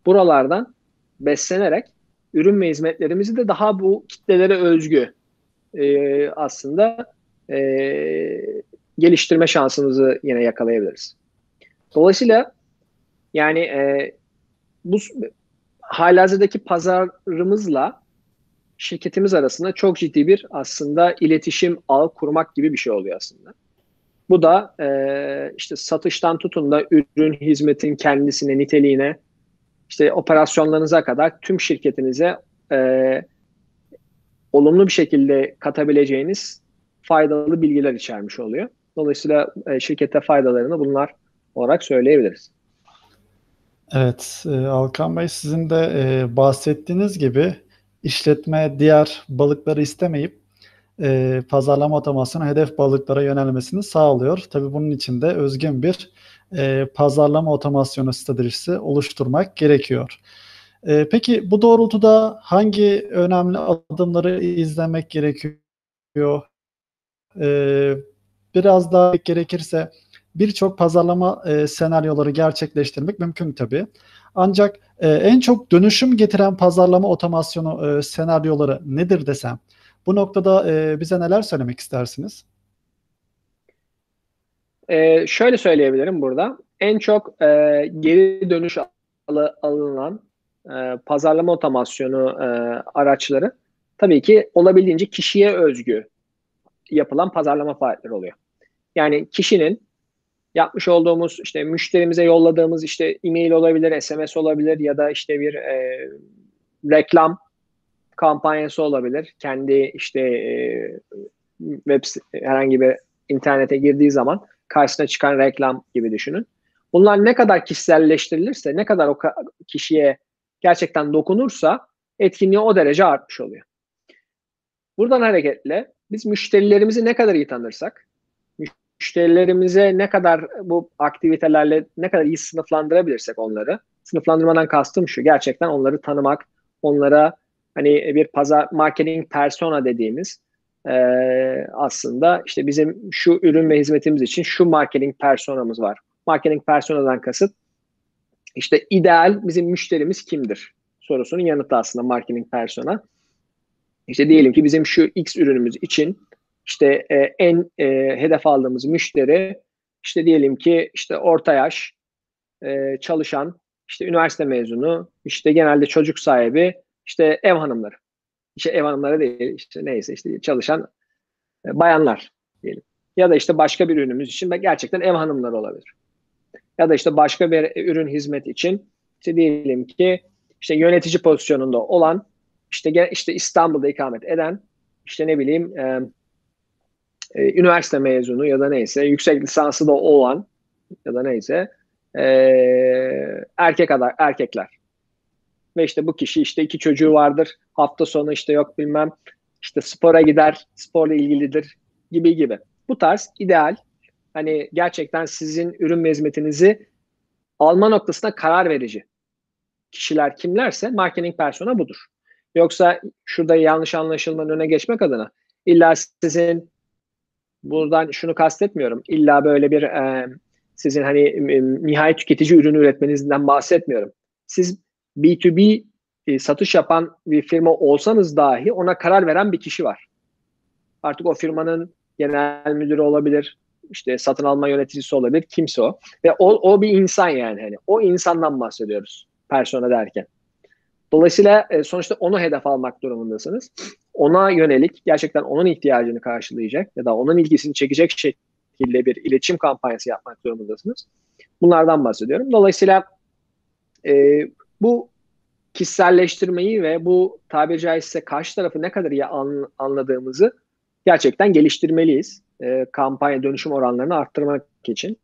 buralardan beslenerek ürün ve hizmetlerimizi de daha bu kitlelere özgü e, aslında e, geliştirme şansımızı yine yakalayabiliriz. Dolayısıyla yani e, bu halihazırdaki pazarımızla şirketimiz arasında çok ciddi bir aslında iletişim ağı kurmak gibi bir şey oluyor aslında. Bu da e, işte satıştan tutun da ürün hizmetin kendisine, niteliğine, işte operasyonlarınıza kadar tüm şirketinize e, olumlu bir şekilde katabileceğiniz faydalı bilgiler içermiş oluyor. Dolayısıyla e, şirkete faydalarını bunlar olarak söyleyebiliriz. Evet, e, Alkan Bey sizin de e, bahsettiğiniz gibi işletme diğer balıkları istemeyip e, pazarlama otomasyonu hedef balıklara yönelmesini sağlıyor. Tabii bunun için de özgün bir e, pazarlama otomasyonu stratejisi oluşturmak gerekiyor. E, peki bu doğrultuda hangi önemli adımları izlemek gerekiyor? E, biraz daha gerekirse birçok pazarlama e, senaryoları gerçekleştirmek mümkün tabii. Ancak e, en çok dönüşüm getiren pazarlama otomasyonu e, senaryoları nedir desem? Bu noktada e, bize neler söylemek istersiniz? E, şöyle söyleyebilirim burada. En çok e, geri dönüş al- alınan e, pazarlama otomasyonu e, araçları tabii ki olabildiğince kişiye özgü yapılan pazarlama faaliyetleri oluyor. Yani kişinin yapmış olduğumuz işte müşterimize yolladığımız işte e-mail olabilir, SMS olabilir ya da işte bir e, reklam kampanyası olabilir. Kendi işte e, web herhangi bir internete girdiği zaman karşısına çıkan reklam gibi düşünün. Bunlar ne kadar kişiselleştirilirse, ne kadar o kişiye gerçekten dokunursa etkinliği o derece artmış oluyor. Buradan hareketle biz müşterilerimizi ne kadar iyi tanırsak, müşterilerimize ne kadar bu aktivitelerle ne kadar iyi sınıflandırabilirsek onları. Sınıflandırmadan kastım şu. Gerçekten onları tanımak, onlara hani bir pazar marketing persona dediğimiz e, aslında işte bizim şu ürün ve hizmetimiz için şu marketing personamız var. Marketing personadan kasıt işte ideal bizim müşterimiz kimdir sorusunun yanıtı aslında marketing persona. İşte diyelim ki bizim şu X ürünümüz için işte e, en e, hedef aldığımız müşteri işte diyelim ki işte orta yaş e, çalışan işte üniversite mezunu işte genelde çocuk sahibi işte ev hanımları. İşte ev hanımları değil işte neyse işte çalışan e, bayanlar diyelim. Ya da işte başka bir ürünümüz için gerçekten ev hanımları olabilir. Ya da işte başka bir ürün hizmet için işte diyelim ki işte yönetici pozisyonunda olan işte işte İstanbul'da ikamet eden işte ne bileyim e, e, üniversite mezunu ya da neyse yüksek lisansı da olan ya da neyse e, erkek aday, erkekler. Ve işte bu kişi işte iki çocuğu vardır. Hafta sonu işte yok bilmem işte spora gider, sporla ilgilidir gibi gibi. Bu tarz ideal hani gerçekten sizin ürün ve hizmetinizi alma noktasında karar verici kişiler kimlerse marketing persona budur. Yoksa şurada yanlış anlaşılmanın önüne geçmek adına illa sizin buradan şunu kastetmiyorum. İlla böyle bir e, sizin hani e, nihai tüketici ürünü üretmenizden bahsetmiyorum. Siz B2B e, satış yapan bir firma olsanız dahi ona karar veren bir kişi var. Artık o firmanın genel müdürü olabilir, işte satın alma yöneticisi olabilir, kimse o. Ve o, o bir insan yani. Hani o insandan bahsediyoruz persona derken. Dolayısıyla e, sonuçta onu hedef almak durumundasınız. Ona yönelik gerçekten onun ihtiyacını karşılayacak ya da onun ilgisini çekecek şekilde bir iletişim kampanyası yapmak durumundasınız. Bunlardan bahsediyorum. Dolayısıyla e, bu kişiselleştirmeyi ve bu tabiri caizse karşı tarafı ne kadar iyi an, anladığımızı gerçekten geliştirmeliyiz. E, kampanya dönüşüm oranlarını arttırmak için.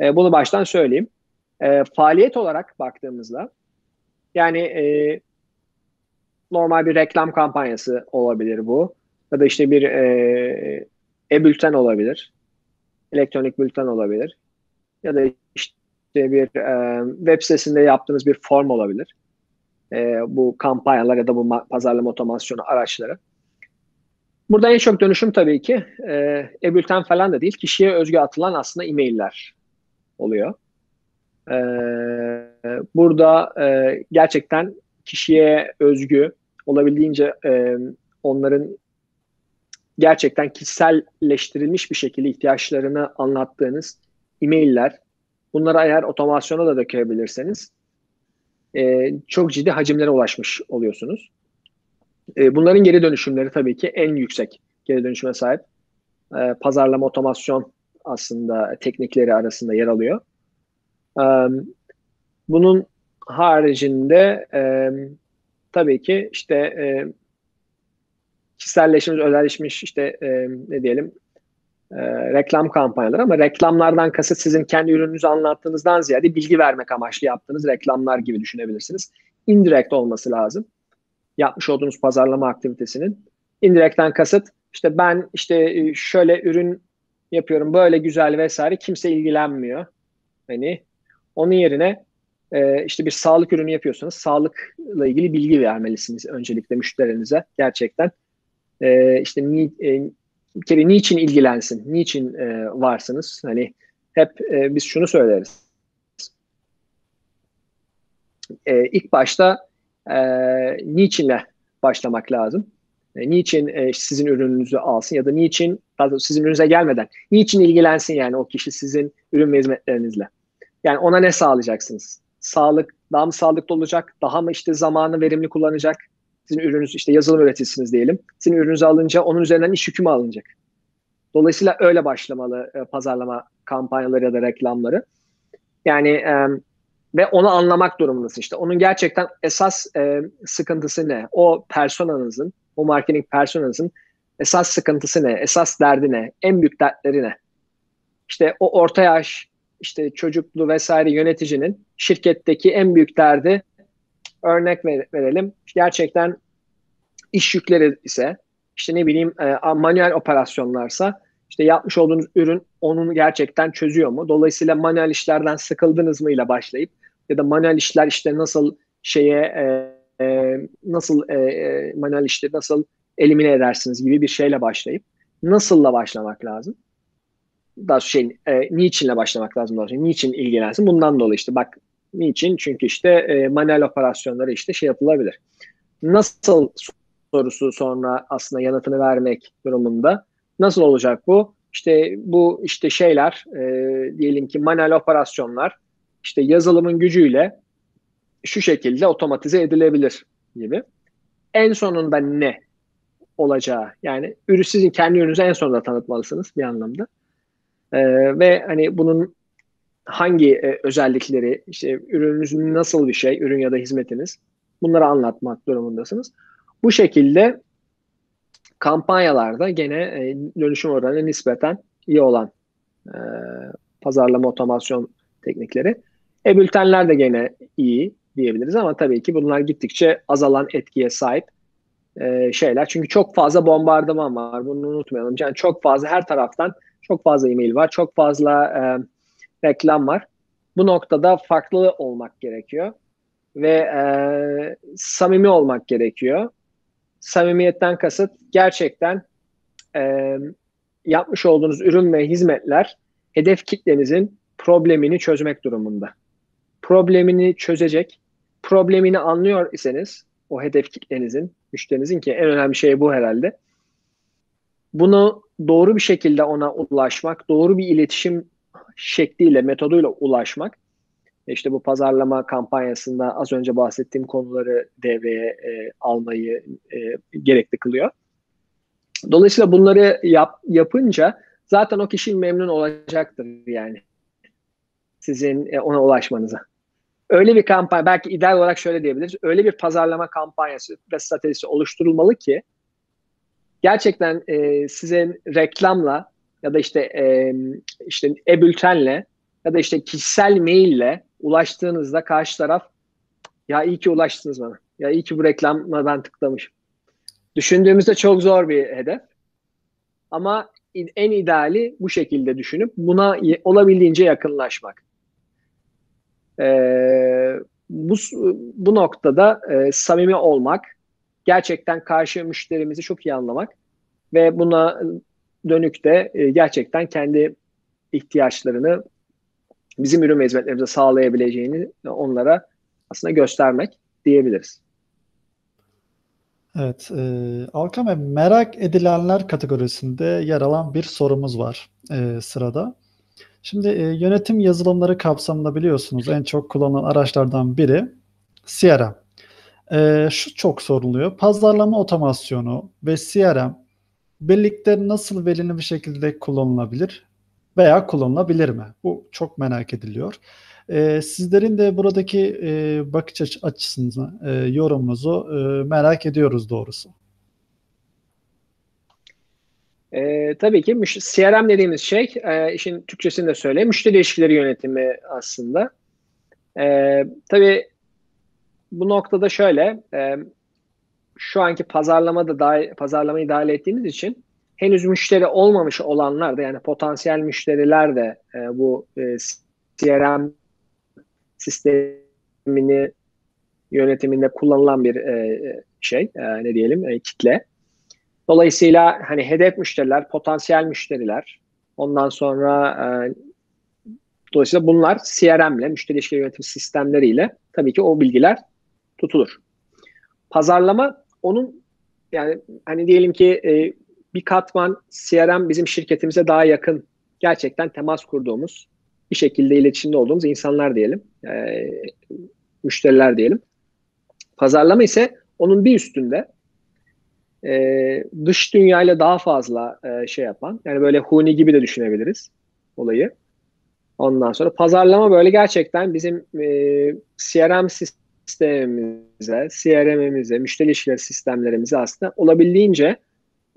E, bunu baştan söyleyeyim. E, faaliyet olarak baktığımızda yani e, normal bir reklam kampanyası olabilir bu. Ya da işte bir e, e-bülten olabilir. Elektronik bülten olabilir. Ya da işte bir e, web sitesinde yaptığınız bir form olabilir. E, bu kampanyalar ya da bu pazarlama otomasyonu araçları. Burada en çok dönüşüm tabii ki e, e-bülten falan da değil. Kişiye özgü atılan aslında e-mailler oluyor. E, burada e, gerçekten kişiye özgü olabildiğince e, onların gerçekten kişiselleştirilmiş bir şekilde ihtiyaçlarını anlattığınız e-mailler, bunları eğer otomasyona da dökebilirseniz e, çok ciddi hacimlere ulaşmış oluyorsunuz. E, bunların geri dönüşümleri tabii ki en yüksek geri dönüşüme sahip. E, pazarlama otomasyon aslında teknikleri arasında yer alıyor. E, bunun haricinde e, tabii ki işte e, kişiselleşmiş, özelleşmiş işte e, ne diyelim e, reklam kampanyaları ama reklamlardan kasıt sizin kendi ürününüzü anlattığınızdan ziyade bilgi vermek amaçlı yaptığınız reklamlar gibi düşünebilirsiniz. Indirect olması lazım. Yapmış olduğunuz pazarlama aktivitesinin. Indirect'ten kasıt işte ben işte e, şöyle ürün yapıyorum böyle güzel vesaire kimse ilgilenmiyor. Hani onun yerine e, işte bir sağlık ürünü yapıyorsanız sağlıkla ilgili bilgi vermelisiniz öncelikle müşterinize gerçekten. E, işte ni, e, bir kere niçin ilgilensin, niçin e, varsınız? Hani hep e, biz şunu söyleriz. E, ilk başta e, niçinle başlamak lazım. E, niçin e, sizin ürününüzü alsın ya da niçin sizin ürünüze gelmeden niçin ilgilensin yani o kişi sizin ürün ve hizmetlerinizle. Yani ona ne sağlayacaksınız? Sağlık daha mı sağlıklı olacak? Daha mı işte zamanı verimli kullanacak? Sizin ürününüz işte yazılım üreticisiniz diyelim. Sizin ürününüzü alınca onun üzerinden iş yükümü alınacak. Dolayısıyla öyle başlamalı e, pazarlama kampanyaları ya da reklamları. Yani e, ve onu anlamak durumundasın işte. Onun gerçekten esas e, sıkıntısı ne? O personanızın, o marketing personanızın esas sıkıntısı ne? Esas derdi ne? En büyük dertleri ne? İşte o orta yaş, işte çocuklu vesaire yöneticinin şirketteki en büyük derdi örnek ver, verelim. Gerçekten iş yükleri ise işte ne bileyim e, manuel operasyonlarsa işte yapmış olduğunuz ürün onun gerçekten çözüyor mu? Dolayısıyla manuel işlerden sıkıldınız mı ile başlayıp ya da manuel işler işte nasıl şeye e, e, nasıl e, e manuel işleri nasıl elimine edersiniz gibi bir şeyle başlayıp nasılla başlamak lazım. Daha şey e, niçinle başlamak lazım daha. Niçin ilgilensin? Bundan dolayı işte bak niçin? Çünkü işte e, manuel operasyonları işte şey yapılabilir. Nasıl sorusu sonra aslında yanıtını vermek durumunda. Nasıl olacak bu? İşte bu işte şeyler e, diyelim ki manuel operasyonlar işte yazılımın gücüyle şu şekilde otomatize edilebilir gibi. En sonunda ne olacağı yani ürün sizin kendi ürününüzü en sonunda tanıtmalısınız bir anlamda. Ee, ve hani bunun hangi e, özellikleri, işte ürününüzün nasıl bir şey, ürün ya da hizmetiniz bunları anlatmak durumundasınız. Bu şekilde kampanyalarda gene e, dönüşüm oranı nispeten iyi olan e, pazarlama otomasyon teknikleri. E-bültenler de gene iyi diyebiliriz ama tabii ki bunlar gittikçe azalan etkiye sahip e, şeyler. Çünkü çok fazla bombardıman var. Bunu unutmayalım. Yani çok fazla her taraftan çok fazla e-mail var. Çok fazla e, reklam var. Bu noktada farklı olmak gerekiyor. Ve e, samimi olmak gerekiyor. Samimiyetten kasıt gerçekten e, yapmış olduğunuz ürün ve hizmetler hedef kitlenizin problemini çözmek durumunda. Problemini çözecek, problemini anlıyor iseniz o hedef kitlenizin, müşterinizin ki en önemli şey bu herhalde. Bunu doğru bir şekilde ona ulaşmak, doğru bir iletişim şekliyle, metoduyla ulaşmak. İşte bu pazarlama kampanyasında az önce bahsettiğim konuları devreye e, almayı e, gerekli kılıyor. Dolayısıyla bunları yap, yapınca zaten o kişi memnun olacaktır yani sizin e, ona ulaşmanıza öyle bir kampanya belki ideal olarak şöyle diyebiliriz. Öyle bir pazarlama kampanyası ve stratejisi oluşturulmalı ki gerçekten e, sizin reklamla ya da işte e, işte e-bültenle ya da işte kişisel maille ulaştığınızda karşı taraf ya iyi ki ulaştınız bana. Ya iyi ki bu reklama ben tıklamışım. Düşündüğümüzde çok zor bir hedef. Ama en ideali bu şekilde düşünüp buna olabildiğince yakınlaşmak. E, bu, bu noktada e, samimi olmak, gerçekten karşı müşterimizi çok iyi anlamak ve buna dönük de e, gerçekten kendi ihtiyaçlarını bizim ürün ve hizmetlerimize sağlayabileceğini onlara aslında göstermek diyebiliriz. Evet, e, Alkan Bey merak edilenler kategorisinde yer alan bir sorumuz var e, sırada. Şimdi e, yönetim yazılımları kapsamında biliyorsunuz en çok kullanılan araçlardan biri CRM. E, şu çok soruluyor. Pazarlama otomasyonu ve CRM birlikte nasıl verimli bir şekilde kullanılabilir veya kullanılabilir mi? Bu çok merak ediliyor. E, sizlerin de buradaki e, bakış açısını, e, yorumunuzu e, merak ediyoruz doğrusu. E, tabii ki CRM dediğimiz şey, e, işin Türkçesini de söyleyeyim, müşteri ilişkileri yönetimi aslında. E, tabii bu noktada şöyle, e, şu anki pazarlamada dahil, pazarlamayı dahil ettiğimiz için henüz müşteri olmamış olanlar da yani potansiyel müşteriler de e, bu e, CRM sistemini yönetiminde kullanılan bir e, şey, e, ne diyelim, e, kitle. Dolayısıyla hani hedef müşteriler, potansiyel müşteriler, ondan sonra e, dolayısıyla bunlar CRM ile, müşteri ilişki yönetim sistemleriyle tabii ki o bilgiler tutulur. Pazarlama onun yani hani diyelim ki e, bir katman CRM bizim şirketimize daha yakın gerçekten temas kurduğumuz bir şekilde iletişimde olduğumuz insanlar diyelim. E, müşteriler diyelim. Pazarlama ise onun bir üstünde e, dış dünyayla daha fazla e, şey yapan yani böyle huni gibi de düşünebiliriz olayı. Ondan sonra pazarlama böyle gerçekten bizim e, CRM sistemimize, CRM'imize, müşteri ilişkileri sistemlerimize aslında olabildiğince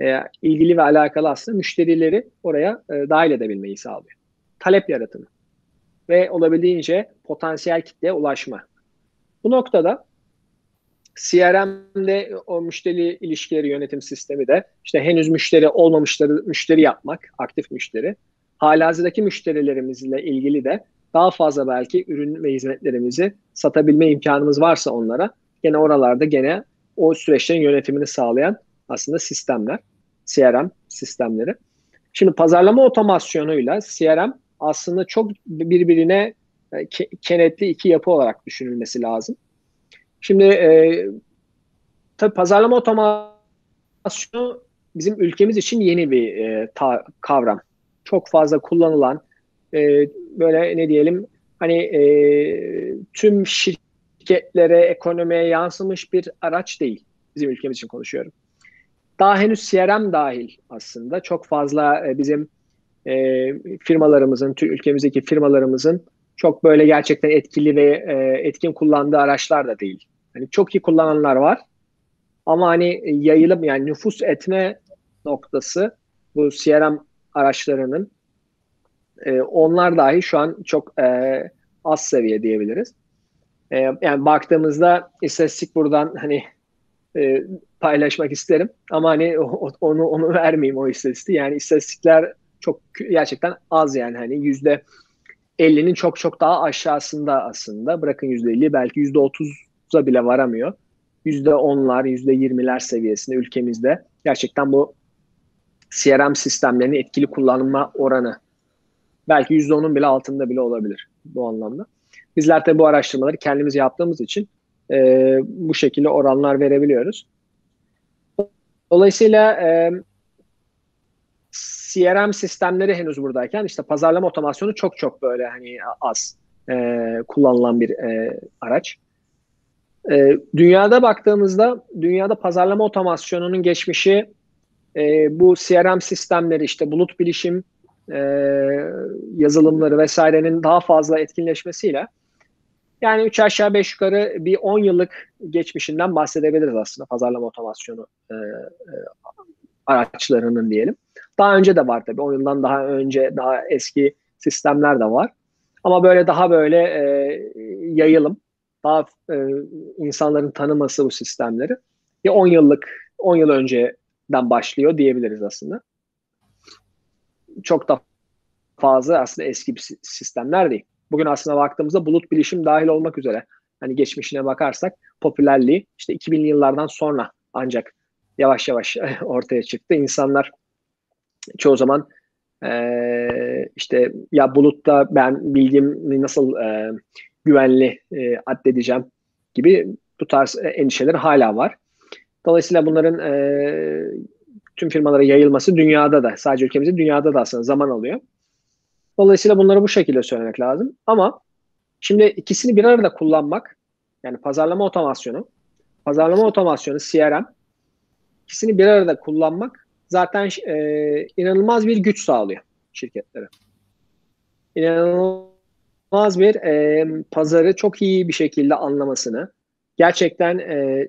e, ilgili ve alakalı aslında müşterileri oraya e, dahil edebilmeyi sağlıyor. Talep yaratımı ve olabildiğince potansiyel kitleye ulaşma. Bu noktada CRM'de o müşteri ilişkileri yönetim sistemi de işte henüz müşteri olmamışları müşteri yapmak, aktif müşteri. Halihazırdaki müşterilerimizle ilgili de daha fazla belki ürün ve hizmetlerimizi satabilme imkanımız varsa onlara gene oralarda gene o süreçlerin yönetimini sağlayan aslında sistemler. CRM sistemleri. Şimdi pazarlama otomasyonuyla CRM aslında çok birbirine e, kenetli iki yapı olarak düşünülmesi lazım. Şimdi e, tabii pazarlama otomasyonu bizim ülkemiz için yeni bir e, ta, kavram. Çok fazla kullanılan e, böyle ne diyelim hani e, tüm şirketlere, ekonomiye yansımış bir araç değil. Bizim ülkemiz için konuşuyorum. Daha henüz CRM dahil aslında çok fazla e, bizim e, firmalarımızın, ülkemizdeki firmalarımızın çok böyle gerçekten etkili ve e, etkin kullandığı araçlar da değil. Hani çok iyi kullananlar var ama hani yayılıp yani nüfus etme noktası bu CRM araçlarının e, onlar dahi şu an çok e, az seviye diyebiliriz. E, yani baktığımızda istatistik buradan hani e, paylaşmak isterim ama hani onu onu vermeyeyim o istatistiği. Yani istatistikler çok gerçekten az yani hani yüzde 50'nin çok çok daha aşağısında aslında. Bırakın yüzde 50 belki yüzde 30'a bile varamıyor. Yüzde 10'lar, yüzde 20'ler seviyesinde ülkemizde gerçekten bu CRM sistemlerinin etkili kullanılma oranı belki yüzde 10'un bile altında bile olabilir bu anlamda. Bizler de bu araştırmaları kendimiz yaptığımız için e, bu şekilde oranlar verebiliyoruz. Dolayısıyla e, CRM sistemleri henüz buradayken işte pazarlama otomasyonu çok çok böyle hani az e, kullanılan bir e, araç. E, dünyada baktığımızda dünyada pazarlama otomasyonunun geçmişi e, bu CRM sistemleri işte bulut bilişim e, yazılımları vesairenin daha fazla etkinleşmesiyle yani 3 aşağı 5 yukarı bir 10 yıllık geçmişinden bahsedebiliriz aslında pazarlama otomasyonu e, e, araçlarının diyelim. Daha önce de var tabii. 10 yıldan daha önce daha eski sistemler de var. Ama böyle daha böyle e, yayılım, daha e, insanların tanıması bu sistemleri. Bir 10 yıllık, 10 yıl önceden başlıyor diyebiliriz aslında. Çok da fazla aslında eski bir sistemler değil. Bugün aslında baktığımızda bulut bilişim dahil olmak üzere hani geçmişine bakarsak popülerliği işte 2000'li yıllardan sonra ancak yavaş yavaş ortaya çıktı. İnsanlar çoğu zaman e, işte ya bulutta ben bilgimi nasıl e, güvenli e, addedeceğim gibi bu tarz endişeler hala var. Dolayısıyla bunların e, tüm firmalara yayılması dünyada da sadece ülkemizde dünyada da aslında zaman alıyor. Dolayısıyla bunları bu şekilde söylemek lazım. Ama şimdi ikisini bir arada kullanmak yani pazarlama otomasyonu, pazarlama otomasyonu CRM ikisini bir arada kullanmak zaten e, inanılmaz bir güç sağlıyor şirketlere. İnanılmaz bir e, pazarı çok iyi bir şekilde anlamasını, gerçekten e,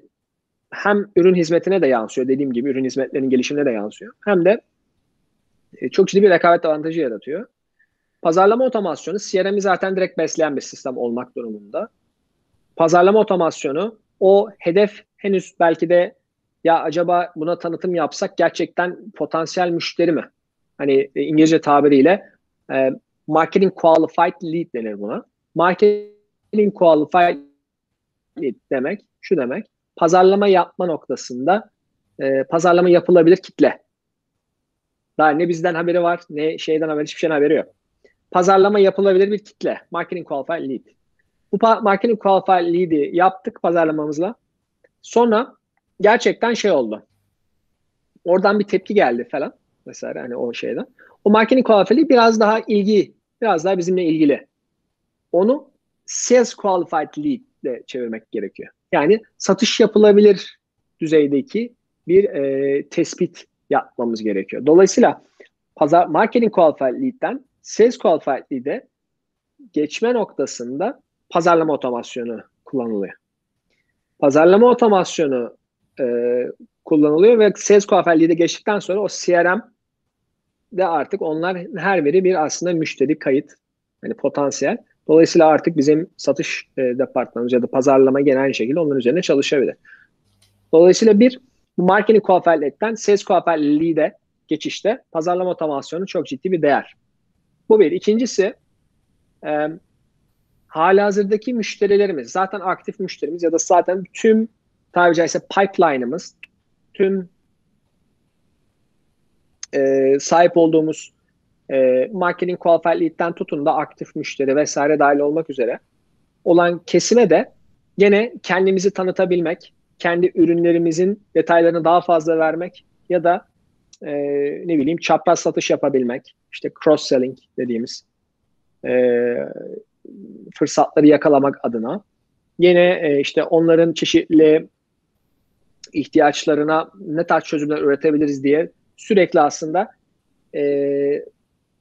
hem ürün hizmetine de yansıyor dediğim gibi ürün hizmetlerinin gelişimine de yansıyor. Hem de e, çok ciddi bir rekabet avantajı yaratıyor. Pazarlama otomasyonu CRM'i zaten direkt besleyen bir sistem olmak durumunda. Pazarlama otomasyonu o hedef henüz belki de ya acaba buna tanıtım yapsak gerçekten potansiyel müşteri mi? Hani e, İngilizce tabiriyle e, marketing qualified lead denir buna. Marketing qualified lead demek şu demek. Pazarlama yapma noktasında e, pazarlama yapılabilir kitle. Daha ne bizden haberi var ne şeyden haberi hiçbir şeyden haberi yok. Pazarlama yapılabilir bir kitle. Marketing qualified lead. Bu marketing qualified lead'i yaptık pazarlamamızla. Sonra gerçekten şey oldu. Oradan bir tepki geldi falan. Mesela hani o şeyden. O marketing qualified'i biraz daha ilgi, biraz daha bizimle ilgili. Onu sales qualified lead de çevirmek gerekiyor. Yani satış yapılabilir düzeydeki bir e, tespit yapmamız gerekiyor. Dolayısıyla pazar marketing qualified lead'den sales qualified lead'e geçme noktasında pazarlama otomasyonu kullanılıyor. Pazarlama otomasyonu e, kullanılıyor ve sales kuaförlüğü de geçtikten sonra o CRM de artık onlar her biri bir aslında müşteri kayıt yani potansiyel. Dolayısıyla artık bizim satış e, departmanımız ya da pazarlama genel şekilde onların üzerine çalışabilir. Dolayısıyla bir bu marketing kuaförlükten sales kuaförlüğü de geçişte pazarlama otomasyonu çok ciddi bir değer. Bu bir. İkincisi e, halihazırdaki müşterilerimiz zaten aktif müşterimiz ya da zaten tüm tabiri caizse pipeline'ımız tüm e, sahip olduğumuz e, marketing qualified lead'den tutun da aktif müşteri vesaire dahil olmak üzere. Olan kesime de gene kendimizi tanıtabilmek, kendi ürünlerimizin detaylarını daha fazla vermek ya da e, ne bileyim çapraz satış yapabilmek, işte cross selling dediğimiz e, fırsatları yakalamak adına. Yine e, işte onların çeşitli ihtiyaçlarına ne tarz çözümler üretebiliriz diye sürekli aslında e,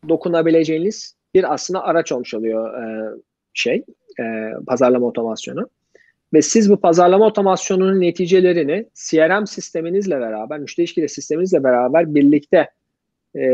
dokunabileceğiniz bir aslında araç olmuş oluyor e, şey e, pazarlama otomasyonu. Ve siz bu pazarlama otomasyonunun neticelerini CRM sisteminizle beraber, müşteri ilişkileri sisteminizle beraber birlikte e,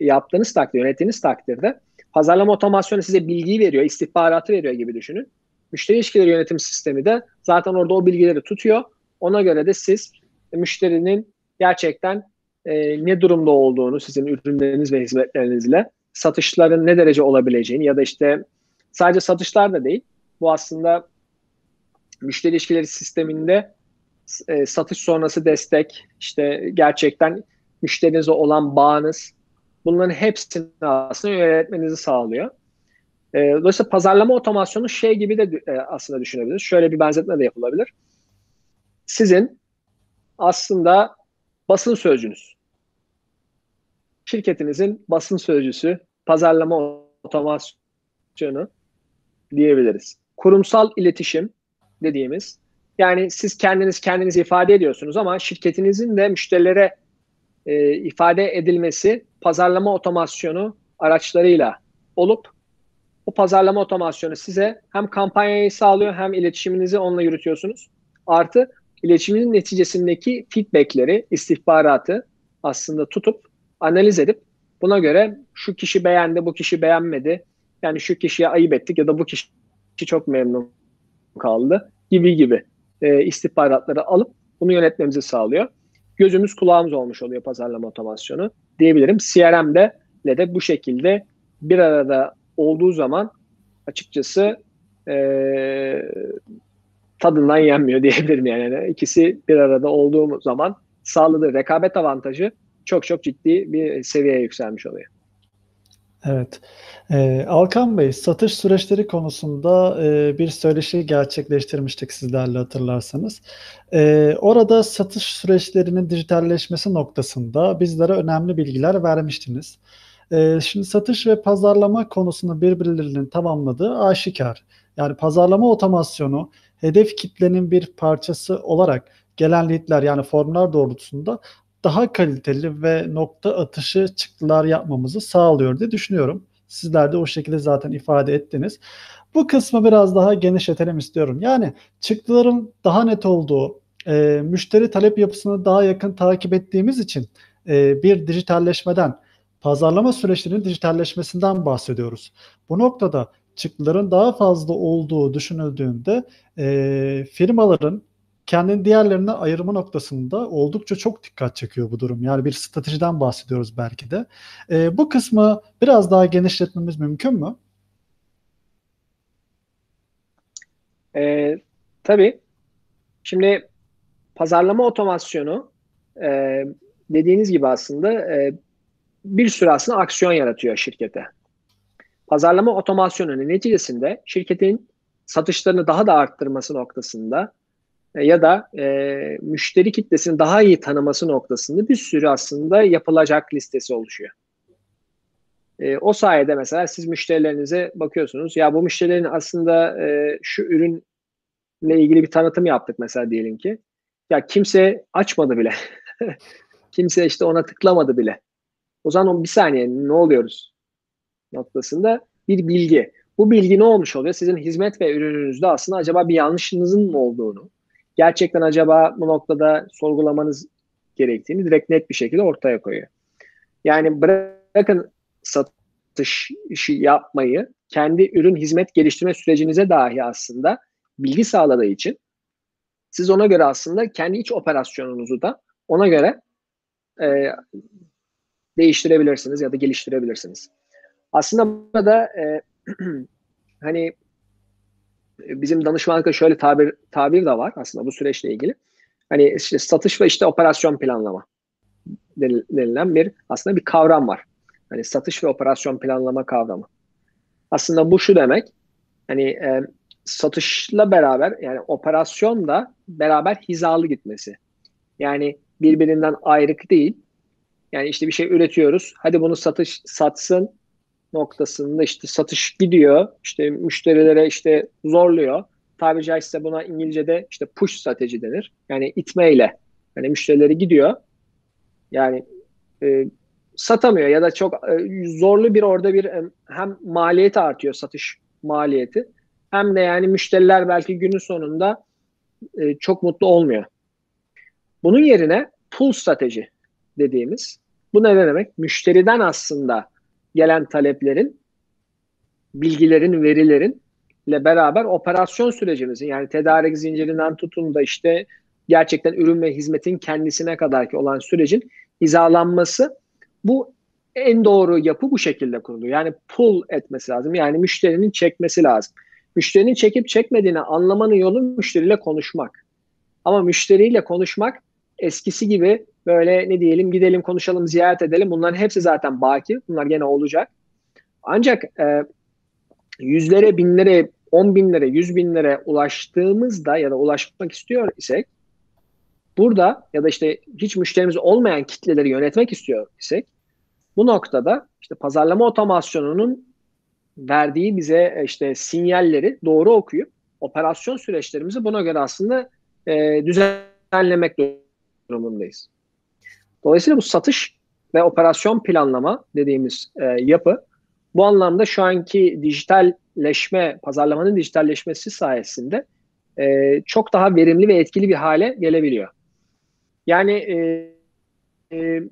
yaptığınız takdirde, yönettiğiniz takdirde pazarlama otomasyonu size bilgiyi veriyor, istihbaratı veriyor gibi düşünün. Müşteri ilişkileri yönetim sistemi de zaten orada o bilgileri tutuyor. Ona göre de siz müşterinin gerçekten e, ne durumda olduğunu sizin ürünleriniz ve hizmetlerinizle satışların ne derece olabileceğini ya da işte sadece satışlar da değil. Bu aslında müşteri ilişkileri sisteminde e, satış sonrası destek, işte gerçekten müşterinize olan bağınız bunların hepsini aslında yönetmenizi sağlıyor. E, dolayısıyla pazarlama otomasyonu şey gibi de e, aslında düşünebiliriz. Şöyle bir benzetme de yapılabilir. Sizin aslında basın sözcünüz. Şirketinizin basın sözcüsü pazarlama otomasyonu diyebiliriz. Kurumsal iletişim dediğimiz yani siz kendiniz kendinizi ifade ediyorsunuz ama şirketinizin de müşterilere e, ifade edilmesi pazarlama otomasyonu araçlarıyla olup o pazarlama otomasyonu size hem kampanyayı sağlıyor hem iletişiminizi onunla yürütüyorsunuz. Artı iletişimin neticesindeki feedbackleri, istihbaratı aslında tutup analiz edip buna göre şu kişi beğendi, bu kişi beğenmedi. Yani şu kişiye ayıp ettik ya da bu kişi çok memnun kaldı gibi gibi e, istihbaratları alıp bunu yönetmemizi sağlıyor. Gözümüz kulağımız olmuş oluyor pazarlama otomasyonu diyebilirim. CRM'de de, de bu şekilde bir arada olduğu zaman açıkçası e, tadından yenmiyor diyebilirim yani. yani. İkisi bir arada olduğu zaman sağladığı rekabet avantajı çok çok ciddi bir seviyeye yükselmiş oluyor. Evet. Ee, Alkan Bey, satış süreçleri konusunda e, bir söyleşi gerçekleştirmiştik sizlerle hatırlarsanız. E, orada satış süreçlerinin dijitalleşmesi noktasında bizlere önemli bilgiler vermiştiniz. E, şimdi satış ve pazarlama konusunu birbirlerinin tamamladığı aşikar. Yani pazarlama otomasyonu hedef kitlenin bir parçası olarak gelen leadler yani formlar doğrultusunda daha kaliteli ve nokta atışı çıktılar yapmamızı sağlıyor diye düşünüyorum. Sizler de o şekilde zaten ifade ettiniz. Bu kısmı biraz daha genişletelim istiyorum. Yani çıktıların daha net olduğu, e, müşteri talep yapısını daha yakın takip ettiğimiz için e, bir dijitalleşmeden, pazarlama süreçlerinin dijitalleşmesinden bahsediyoruz. Bu noktada çıktıların daha fazla olduğu düşünüldüğünde e, firmaların kendini diğerlerine ayırma noktasında oldukça çok dikkat çekiyor bu durum. Yani bir stratejiden bahsediyoruz belki de. E, bu kısmı biraz daha genişletmemiz mümkün mü? E, tabii. Şimdi pazarlama otomasyonu e, dediğiniz gibi aslında e, bir sürü aslında aksiyon yaratıyor şirkete. Pazarlama otomasyonunun neticesinde şirketin satışlarını daha da arttırması noktasında ya da e, müşteri kitlesini daha iyi tanıması noktasında bir sürü aslında yapılacak listesi oluşuyor. E, o sayede mesela siz müşterilerinize bakıyorsunuz. Ya bu müşterilerin aslında e, şu ürünle ilgili bir tanıtım yaptık mesela diyelim ki. Ya kimse açmadı bile. kimse işte ona tıklamadı bile. O zaman bir saniye ne oluyoruz noktasında bir bilgi. Bu bilgi ne olmuş oluyor? Sizin hizmet ve ürününüzde aslında acaba bir yanlışınızın mı olduğunu, gerçekten acaba bu noktada sorgulamanız gerektiğini direkt net bir şekilde ortaya koyuyor. Yani bırakın satış işi yapmayı kendi ürün hizmet geliştirme sürecinize dahi aslında bilgi sağladığı için siz ona göre aslında kendi iç operasyonunuzu da ona göre e, değiştirebilirsiniz ya da geliştirebilirsiniz. Aslında burada e, hani bizim danışmanlıkta şöyle tabir tabir de var aslında bu süreçle ilgili. Hani işte satış ve işte operasyon planlama. denilen bir aslında bir kavram var. Hani satış ve operasyon planlama kavramı. Aslında bu şu demek. Hani e, satışla beraber yani operasyon da beraber hizalı gitmesi. Yani birbirinden ayrık değil. Yani işte bir şey üretiyoruz. Hadi bunu satış satsın noktasında işte satış gidiyor. İşte müşterilere işte zorluyor. Tabiri caizse buna İngilizce'de işte push strateji denir. Yani itmeyle. Yani müşterileri gidiyor. Yani e, satamıyor ya da çok e, zorlu bir orada bir hem maliyeti artıyor satış maliyeti hem de yani müşteriler belki günün sonunda e, çok mutlu olmuyor. Bunun yerine pull strateji dediğimiz bu ne demek? Müşteriden aslında gelen taleplerin, bilgilerin, verilerin ile beraber operasyon sürecimizin yani tedarik zincirinden tutun da işte gerçekten ürün ve hizmetin kendisine kadar ki olan sürecin hizalanması bu en doğru yapı bu şekilde kuruluyor. Yani pull etmesi lazım. Yani müşterinin çekmesi lazım. Müşterinin çekip çekmediğini anlamanın yolu müşteriyle konuşmak. Ama müşteriyle konuşmak eskisi gibi böyle ne diyelim gidelim konuşalım ziyaret edelim bunların hepsi zaten baki. Bunlar gene olacak. Ancak e, yüzlere binlere on binlere yüz binlere ulaştığımızda ya da ulaşmak istiyor isek burada ya da işte hiç müşterimiz olmayan kitleleri yönetmek istiyor isek bu noktada işte pazarlama otomasyonunun verdiği bize işte sinyalleri doğru okuyup operasyon süreçlerimizi buna göre aslında e, düzenlemek durumundayız. Dolayısıyla bu satış ve operasyon planlama dediğimiz e, yapı bu anlamda şu anki dijitalleşme, pazarlamanın dijitalleşmesi sayesinde e, çok daha verimli ve etkili bir hale gelebiliyor. Yani e, e,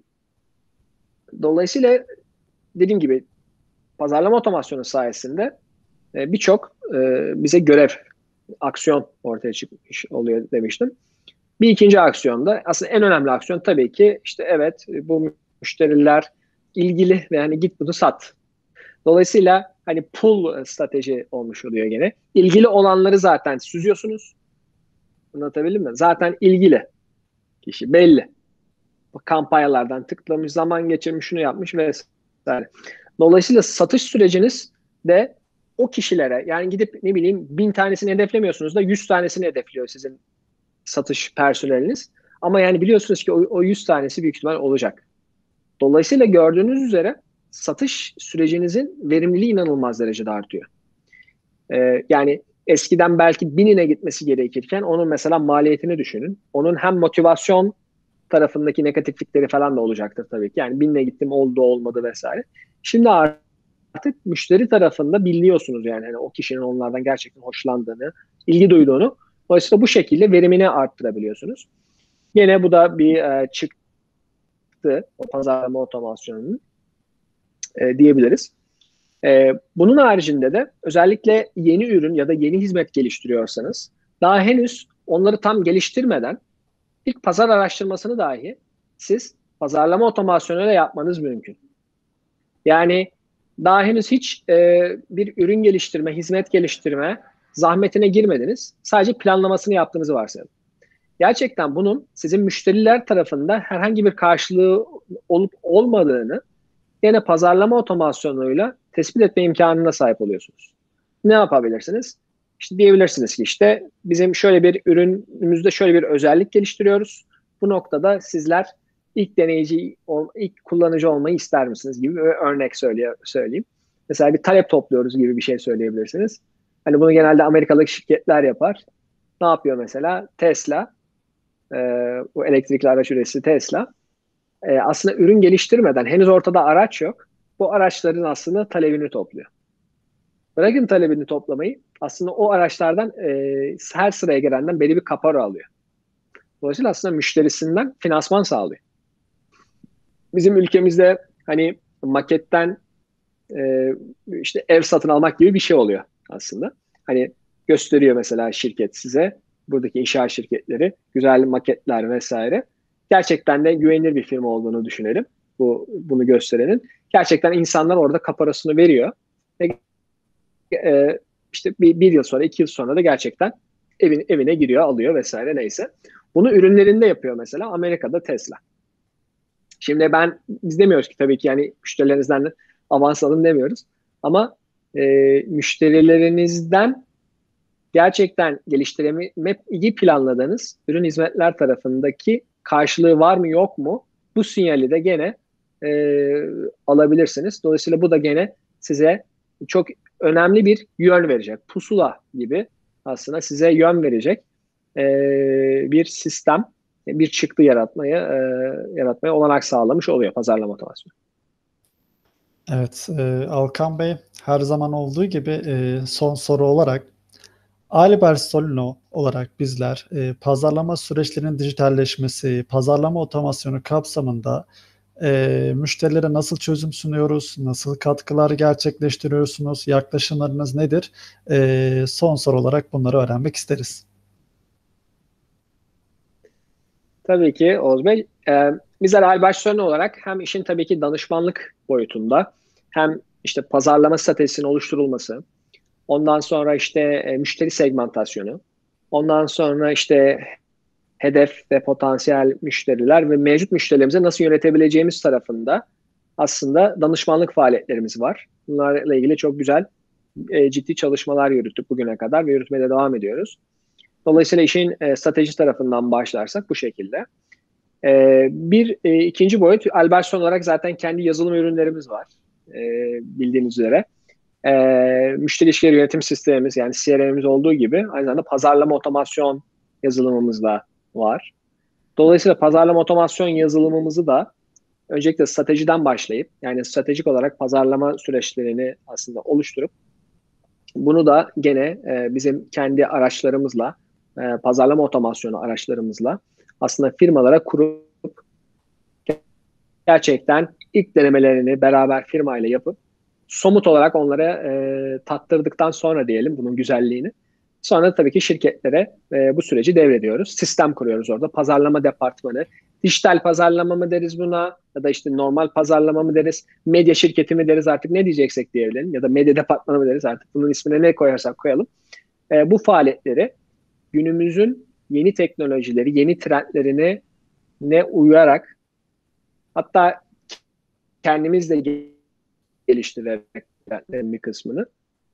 dolayısıyla dediğim gibi pazarlama otomasyonu sayesinde e, birçok e, bize görev, aksiyon ortaya çıkmış oluyor demiştim. Bir ikinci aksiyonda aslında en önemli aksiyon tabii ki işte evet bu müşteriler ilgili ve hani git bunu sat. Dolayısıyla hani pull strateji olmuş oluyor gene. İlgili olanları zaten süzüyorsunuz. Anlatabildim mi? Zaten ilgili kişi belli. Kampanyalardan tıklamış, zaman geçirmiş, şunu yapmış vesaire. Dolayısıyla satış süreciniz de o kişilere yani gidip ne bileyim bin tanesini hedeflemiyorsunuz da yüz tanesini hedefliyor sizin satış personeliniz. Ama yani biliyorsunuz ki o, o 100 tanesi büyük ihtimal olacak. Dolayısıyla gördüğünüz üzere satış sürecinizin verimliliği inanılmaz derecede artıyor. Ee, yani eskiden belki binine gitmesi gerekirken onun mesela maliyetini düşünün. Onun hem motivasyon tarafındaki negatiflikleri falan da olacaktır tabii ki. Yani binine gittim oldu olmadı vesaire. Şimdi artık müşteri tarafında biliyorsunuz yani hani o kişinin onlardan gerçekten hoşlandığını, ilgi duyduğunu. Dolayısıyla bu şekilde verimini arttırabiliyorsunuz. Yine bu da bir e, çıktı o pazarlama otomasyonunun e, diyebiliriz. E, bunun haricinde de özellikle yeni ürün ya da yeni hizmet geliştiriyorsanız daha henüz onları tam geliştirmeden ilk pazar araştırmasını dahi siz pazarlama otomasyonuyla yapmanız mümkün. Yani daha henüz hiç e, bir ürün geliştirme, hizmet geliştirme zahmetine girmediniz. Sadece planlamasını yaptığınızı varsayalım. Gerçekten bunun sizin müşteriler tarafında herhangi bir karşılığı olup olmadığını yine pazarlama otomasyonuyla tespit etme imkanına sahip oluyorsunuz. Ne yapabilirsiniz? İşte diyebilirsiniz ki işte bizim şöyle bir ürünümüzde şöyle bir özellik geliştiriyoruz. Bu noktada sizler ilk deneyici, ilk kullanıcı olmayı ister misiniz gibi bir örnek söyleyeyim. Mesela bir talep topluyoruz gibi bir şey söyleyebilirsiniz. Hani bunu genelde Amerikalı şirketler yapar. Ne yapıyor mesela? Tesla, e, bu elektrikli araç üreticisi Tesla. E, aslında ürün geliştirmeden, henüz ortada araç yok. Bu araçların aslında talebini topluyor. Bırakın talebini toplamayı, aslında o araçlardan e, her sıraya gelenden belli bir kaparo alıyor. Dolayısıyla aslında müşterisinden finansman sağlıyor. Bizim ülkemizde hani maketten e, işte ev satın almak gibi bir şey oluyor aslında. Hani gösteriyor mesela şirket size buradaki inşaat şirketleri güzel maketler vesaire. Gerçekten de güvenilir bir firma olduğunu düşünelim. Bu bunu gösterenin. Gerçekten insanlar orada kaparasını veriyor. Ve e, işte bir, bir yıl sonra, iki yıl sonra da gerçekten evin, evine giriyor, alıyor vesaire neyse. Bunu ürünlerinde yapıyor mesela Amerika'da Tesla. Şimdi ben biz demiyoruz ki tabii ki yani müşterilerinizden avans alın demiyoruz. Ama e, müşterilerinizden gerçekten geliştirmeyi planladığınız ürün hizmetler tarafındaki karşılığı var mı yok mu? Bu sinyali de gene e, alabilirsiniz. Dolayısıyla bu da gene size çok önemli bir yön verecek. Pusula gibi aslında size yön verecek e, bir sistem, bir çıktı yaratmaya e, yaratmaya olanak sağlamış oluyor pazarlama otomasyonu. Evet, e, Alkan Bey her zaman olduğu gibi e, son soru olarak Albert Solino olarak bizler e, pazarlama süreçlerinin dijitalleşmesi, pazarlama otomasyonu kapsamında e, müşterilere nasıl çözüm sunuyoruz, nasıl katkılar gerçekleştiriyorsunuz, yaklaşımlarınız nedir? E, son soru olarak bunları öğrenmek isteriz. Tabii ki Oğuz Bey. E, bizler Albert Solino olarak hem işin tabii ki danışmanlık boyutunda hem işte pazarlama stratejisinin oluşturulması, ondan sonra işte e, müşteri segmentasyonu, ondan sonra işte hedef ve potansiyel müşteriler ve mevcut müşterilerimize nasıl yönetebileceğimiz tarafında aslında danışmanlık faaliyetlerimiz var. Bunlarla ilgili çok güzel e, ciddi çalışmalar yürüttük bugüne kadar ve yürütmeye devam ediyoruz. Dolayısıyla işin e, strateji tarafından başlarsak bu şekilde. E, bir e, ikinci boyut Alberson olarak zaten kendi yazılım ürünlerimiz var e, bildiğiniz üzere. E, müşteri ilişkileri yönetim sistemimiz yani CRM'imiz olduğu gibi aynı zamanda pazarlama otomasyon yazılımımız da var. Dolayısıyla pazarlama otomasyon yazılımımızı da öncelikle stratejiden başlayıp yani stratejik olarak pazarlama süreçlerini aslında oluşturup bunu da gene e, bizim kendi araçlarımızla e, pazarlama otomasyonu araçlarımızla aslında firmalara kurup gerçekten ilk denemelerini beraber firmayla yapıp somut olarak onlara e, tattırdıktan sonra diyelim bunun güzelliğini Sonra tabii ki şirketlere e, bu süreci devrediyoruz. Sistem kuruyoruz orada. Pazarlama departmanı. Dijital pazarlama mı deriz buna? Ya da işte normal pazarlama mı deriz? Medya şirketi mi deriz artık ne diyeceksek diyelim. Ya da medya departmanı mı deriz artık bunun ismine ne koyarsak koyalım. E, bu faaliyetleri günümüzün yeni teknolojileri, yeni trendlerine ne uyarak hatta kendimiz de geliştirerek bir kısmını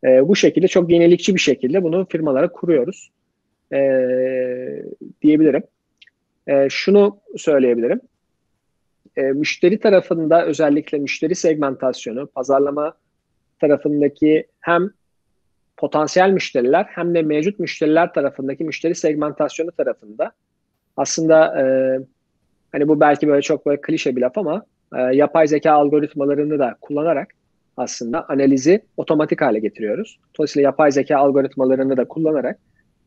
e, bu şekilde çok yenilikçi bir şekilde bunu firmalara kuruyoruz e, diyebilirim. E, şunu söyleyebilirim. E, müşteri tarafında özellikle müşteri segmentasyonu, pazarlama tarafındaki hem potansiyel müşteriler hem de mevcut müşteriler tarafındaki müşteri segmentasyonu tarafında aslında e, hani bu belki böyle çok böyle klişe bir laf ama e, yapay zeka algoritmalarını da kullanarak aslında analizi otomatik hale getiriyoruz. Dolayısıyla yapay zeka algoritmalarını da kullanarak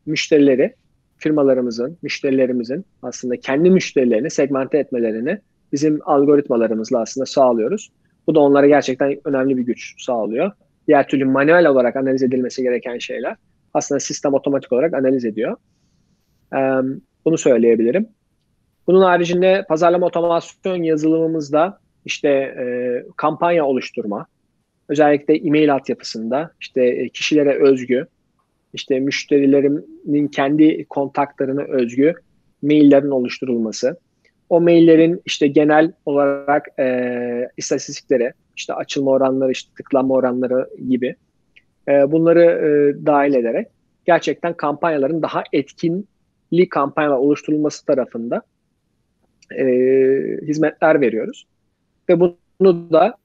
müşterileri, firmalarımızın, müşterilerimizin aslında kendi müşterilerini segmente etmelerini bizim algoritmalarımızla aslında sağlıyoruz. Bu da onlara gerçekten önemli bir güç sağlıyor. Diğer türlü manuel olarak analiz edilmesi gereken şeyler aslında sistem otomatik olarak analiz ediyor. Bunu söyleyebilirim. Bunun haricinde pazarlama otomasyon yazılımımızda işte e, kampanya oluşturma, özellikle e-mail altyapısında işte e, kişilere özgü, işte müşterilerimin kendi kontaklarına özgü maillerin oluşturulması. O maillerin işte genel olarak e, istatistikleri, işte açılma oranları, işte tıklanma oranları gibi e, bunları e, dahil ederek gerçekten kampanyaların daha etkinli kampanyalar oluşturulması tarafında e, hizmetler veriyoruz. Ve bunu da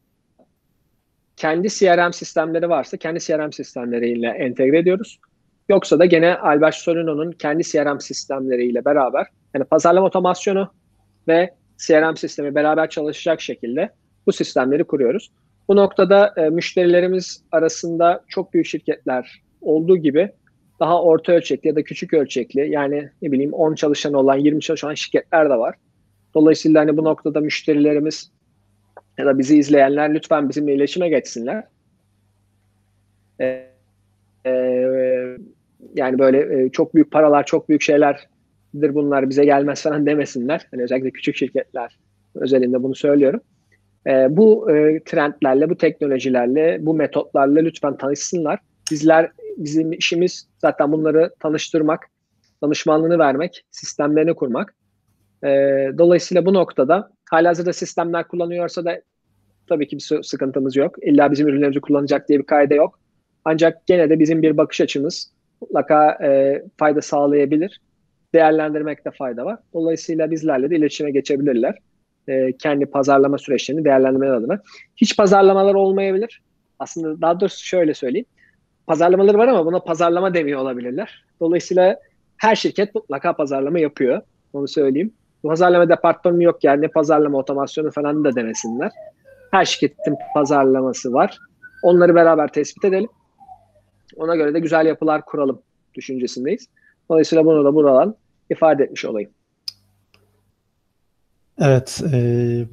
kendi CRM sistemleri varsa kendi CRM sistemleriyle entegre ediyoruz. Yoksa da gene Albert Solino'nun kendi CRM sistemleriyle beraber yani pazarlama otomasyonu ve CRM sistemi beraber çalışacak şekilde bu sistemleri kuruyoruz. Bu noktada e, müşterilerimiz arasında çok büyük şirketler olduğu gibi daha orta ölçekli ya da küçük ölçekli yani ne bileyim 10 çalışan olan 20 çalışan şirketler de var. Dolayısıyla hani bu noktada müşterilerimiz ya da bizi izleyenler lütfen bizimle iletişime geçsinler. Ee, e, yani böyle e, çok büyük paralar, çok büyük şeylerdir bunlar bize gelmez falan demesinler. Hani özellikle küçük şirketler özelinde bunu söylüyorum. E, bu e, trendlerle, bu teknolojilerle, bu metotlarla lütfen tanışsınlar. Bizler, bizim işimiz zaten bunları tanıştırmak, danışmanlığını vermek, sistemlerini kurmak. E, dolayısıyla bu noktada halihazırda sistemler kullanıyorsa da tabii ki bir sıkıntımız yok. İlla bizim ürünlerimizi kullanacak diye bir kaide yok. Ancak gene de bizim bir bakış açımız mutlaka e, fayda sağlayabilir. Değerlendirmekte fayda var. Dolayısıyla bizlerle de iletişime geçebilirler. E, kendi pazarlama süreçlerini değerlendirmeleri adına. Hiç pazarlamalar olmayabilir. Aslında daha doğrusu şöyle söyleyeyim. Pazarlamaları var ama buna pazarlama demiyor olabilirler. Dolayısıyla her şirket mutlaka pazarlama yapıyor. Onu söyleyeyim. Pazarlama departmanı yok yani ne pazarlama otomasyonu falan da demesinler. Her şirketin pazarlaması var. Onları beraber tespit edelim. Ona göre de güzel yapılar kuralım düşüncesindeyiz. Dolayısıyla bunu da buradan ifade etmiş olayım. Evet, e,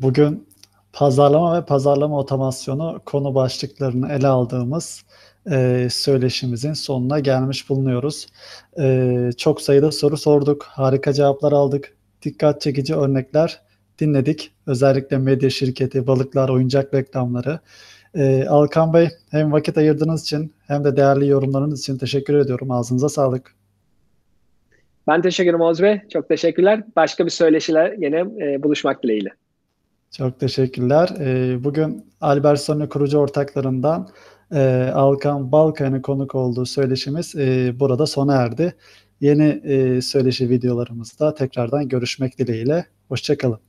bugün pazarlama ve pazarlama otomasyonu konu başlıklarını ele aldığımız e, söyleşimizin sonuna gelmiş bulunuyoruz. E, çok sayıda soru sorduk, harika cevaplar aldık, dikkat çekici örnekler dinledik. Özellikle medya şirketi, balıklar, oyuncak reklamları. E, Alkan Bey hem vakit ayırdığınız için hem de değerli yorumlarınız için teşekkür ediyorum. Ağzınıza sağlık. Ben teşekkür ederim Oğuz Bey. Çok teşekkürler. Başka bir söyleşiler yine e, buluşmak dileğiyle. Çok teşekkürler. E, bugün Albertsoni kurucu ortaklarından e, Alkan Balkan'ın konuk olduğu söyleşimiz e, burada sona erdi. Yeni e, söyleşi videolarımızda tekrardan görüşmek dileğiyle. Hoşçakalın.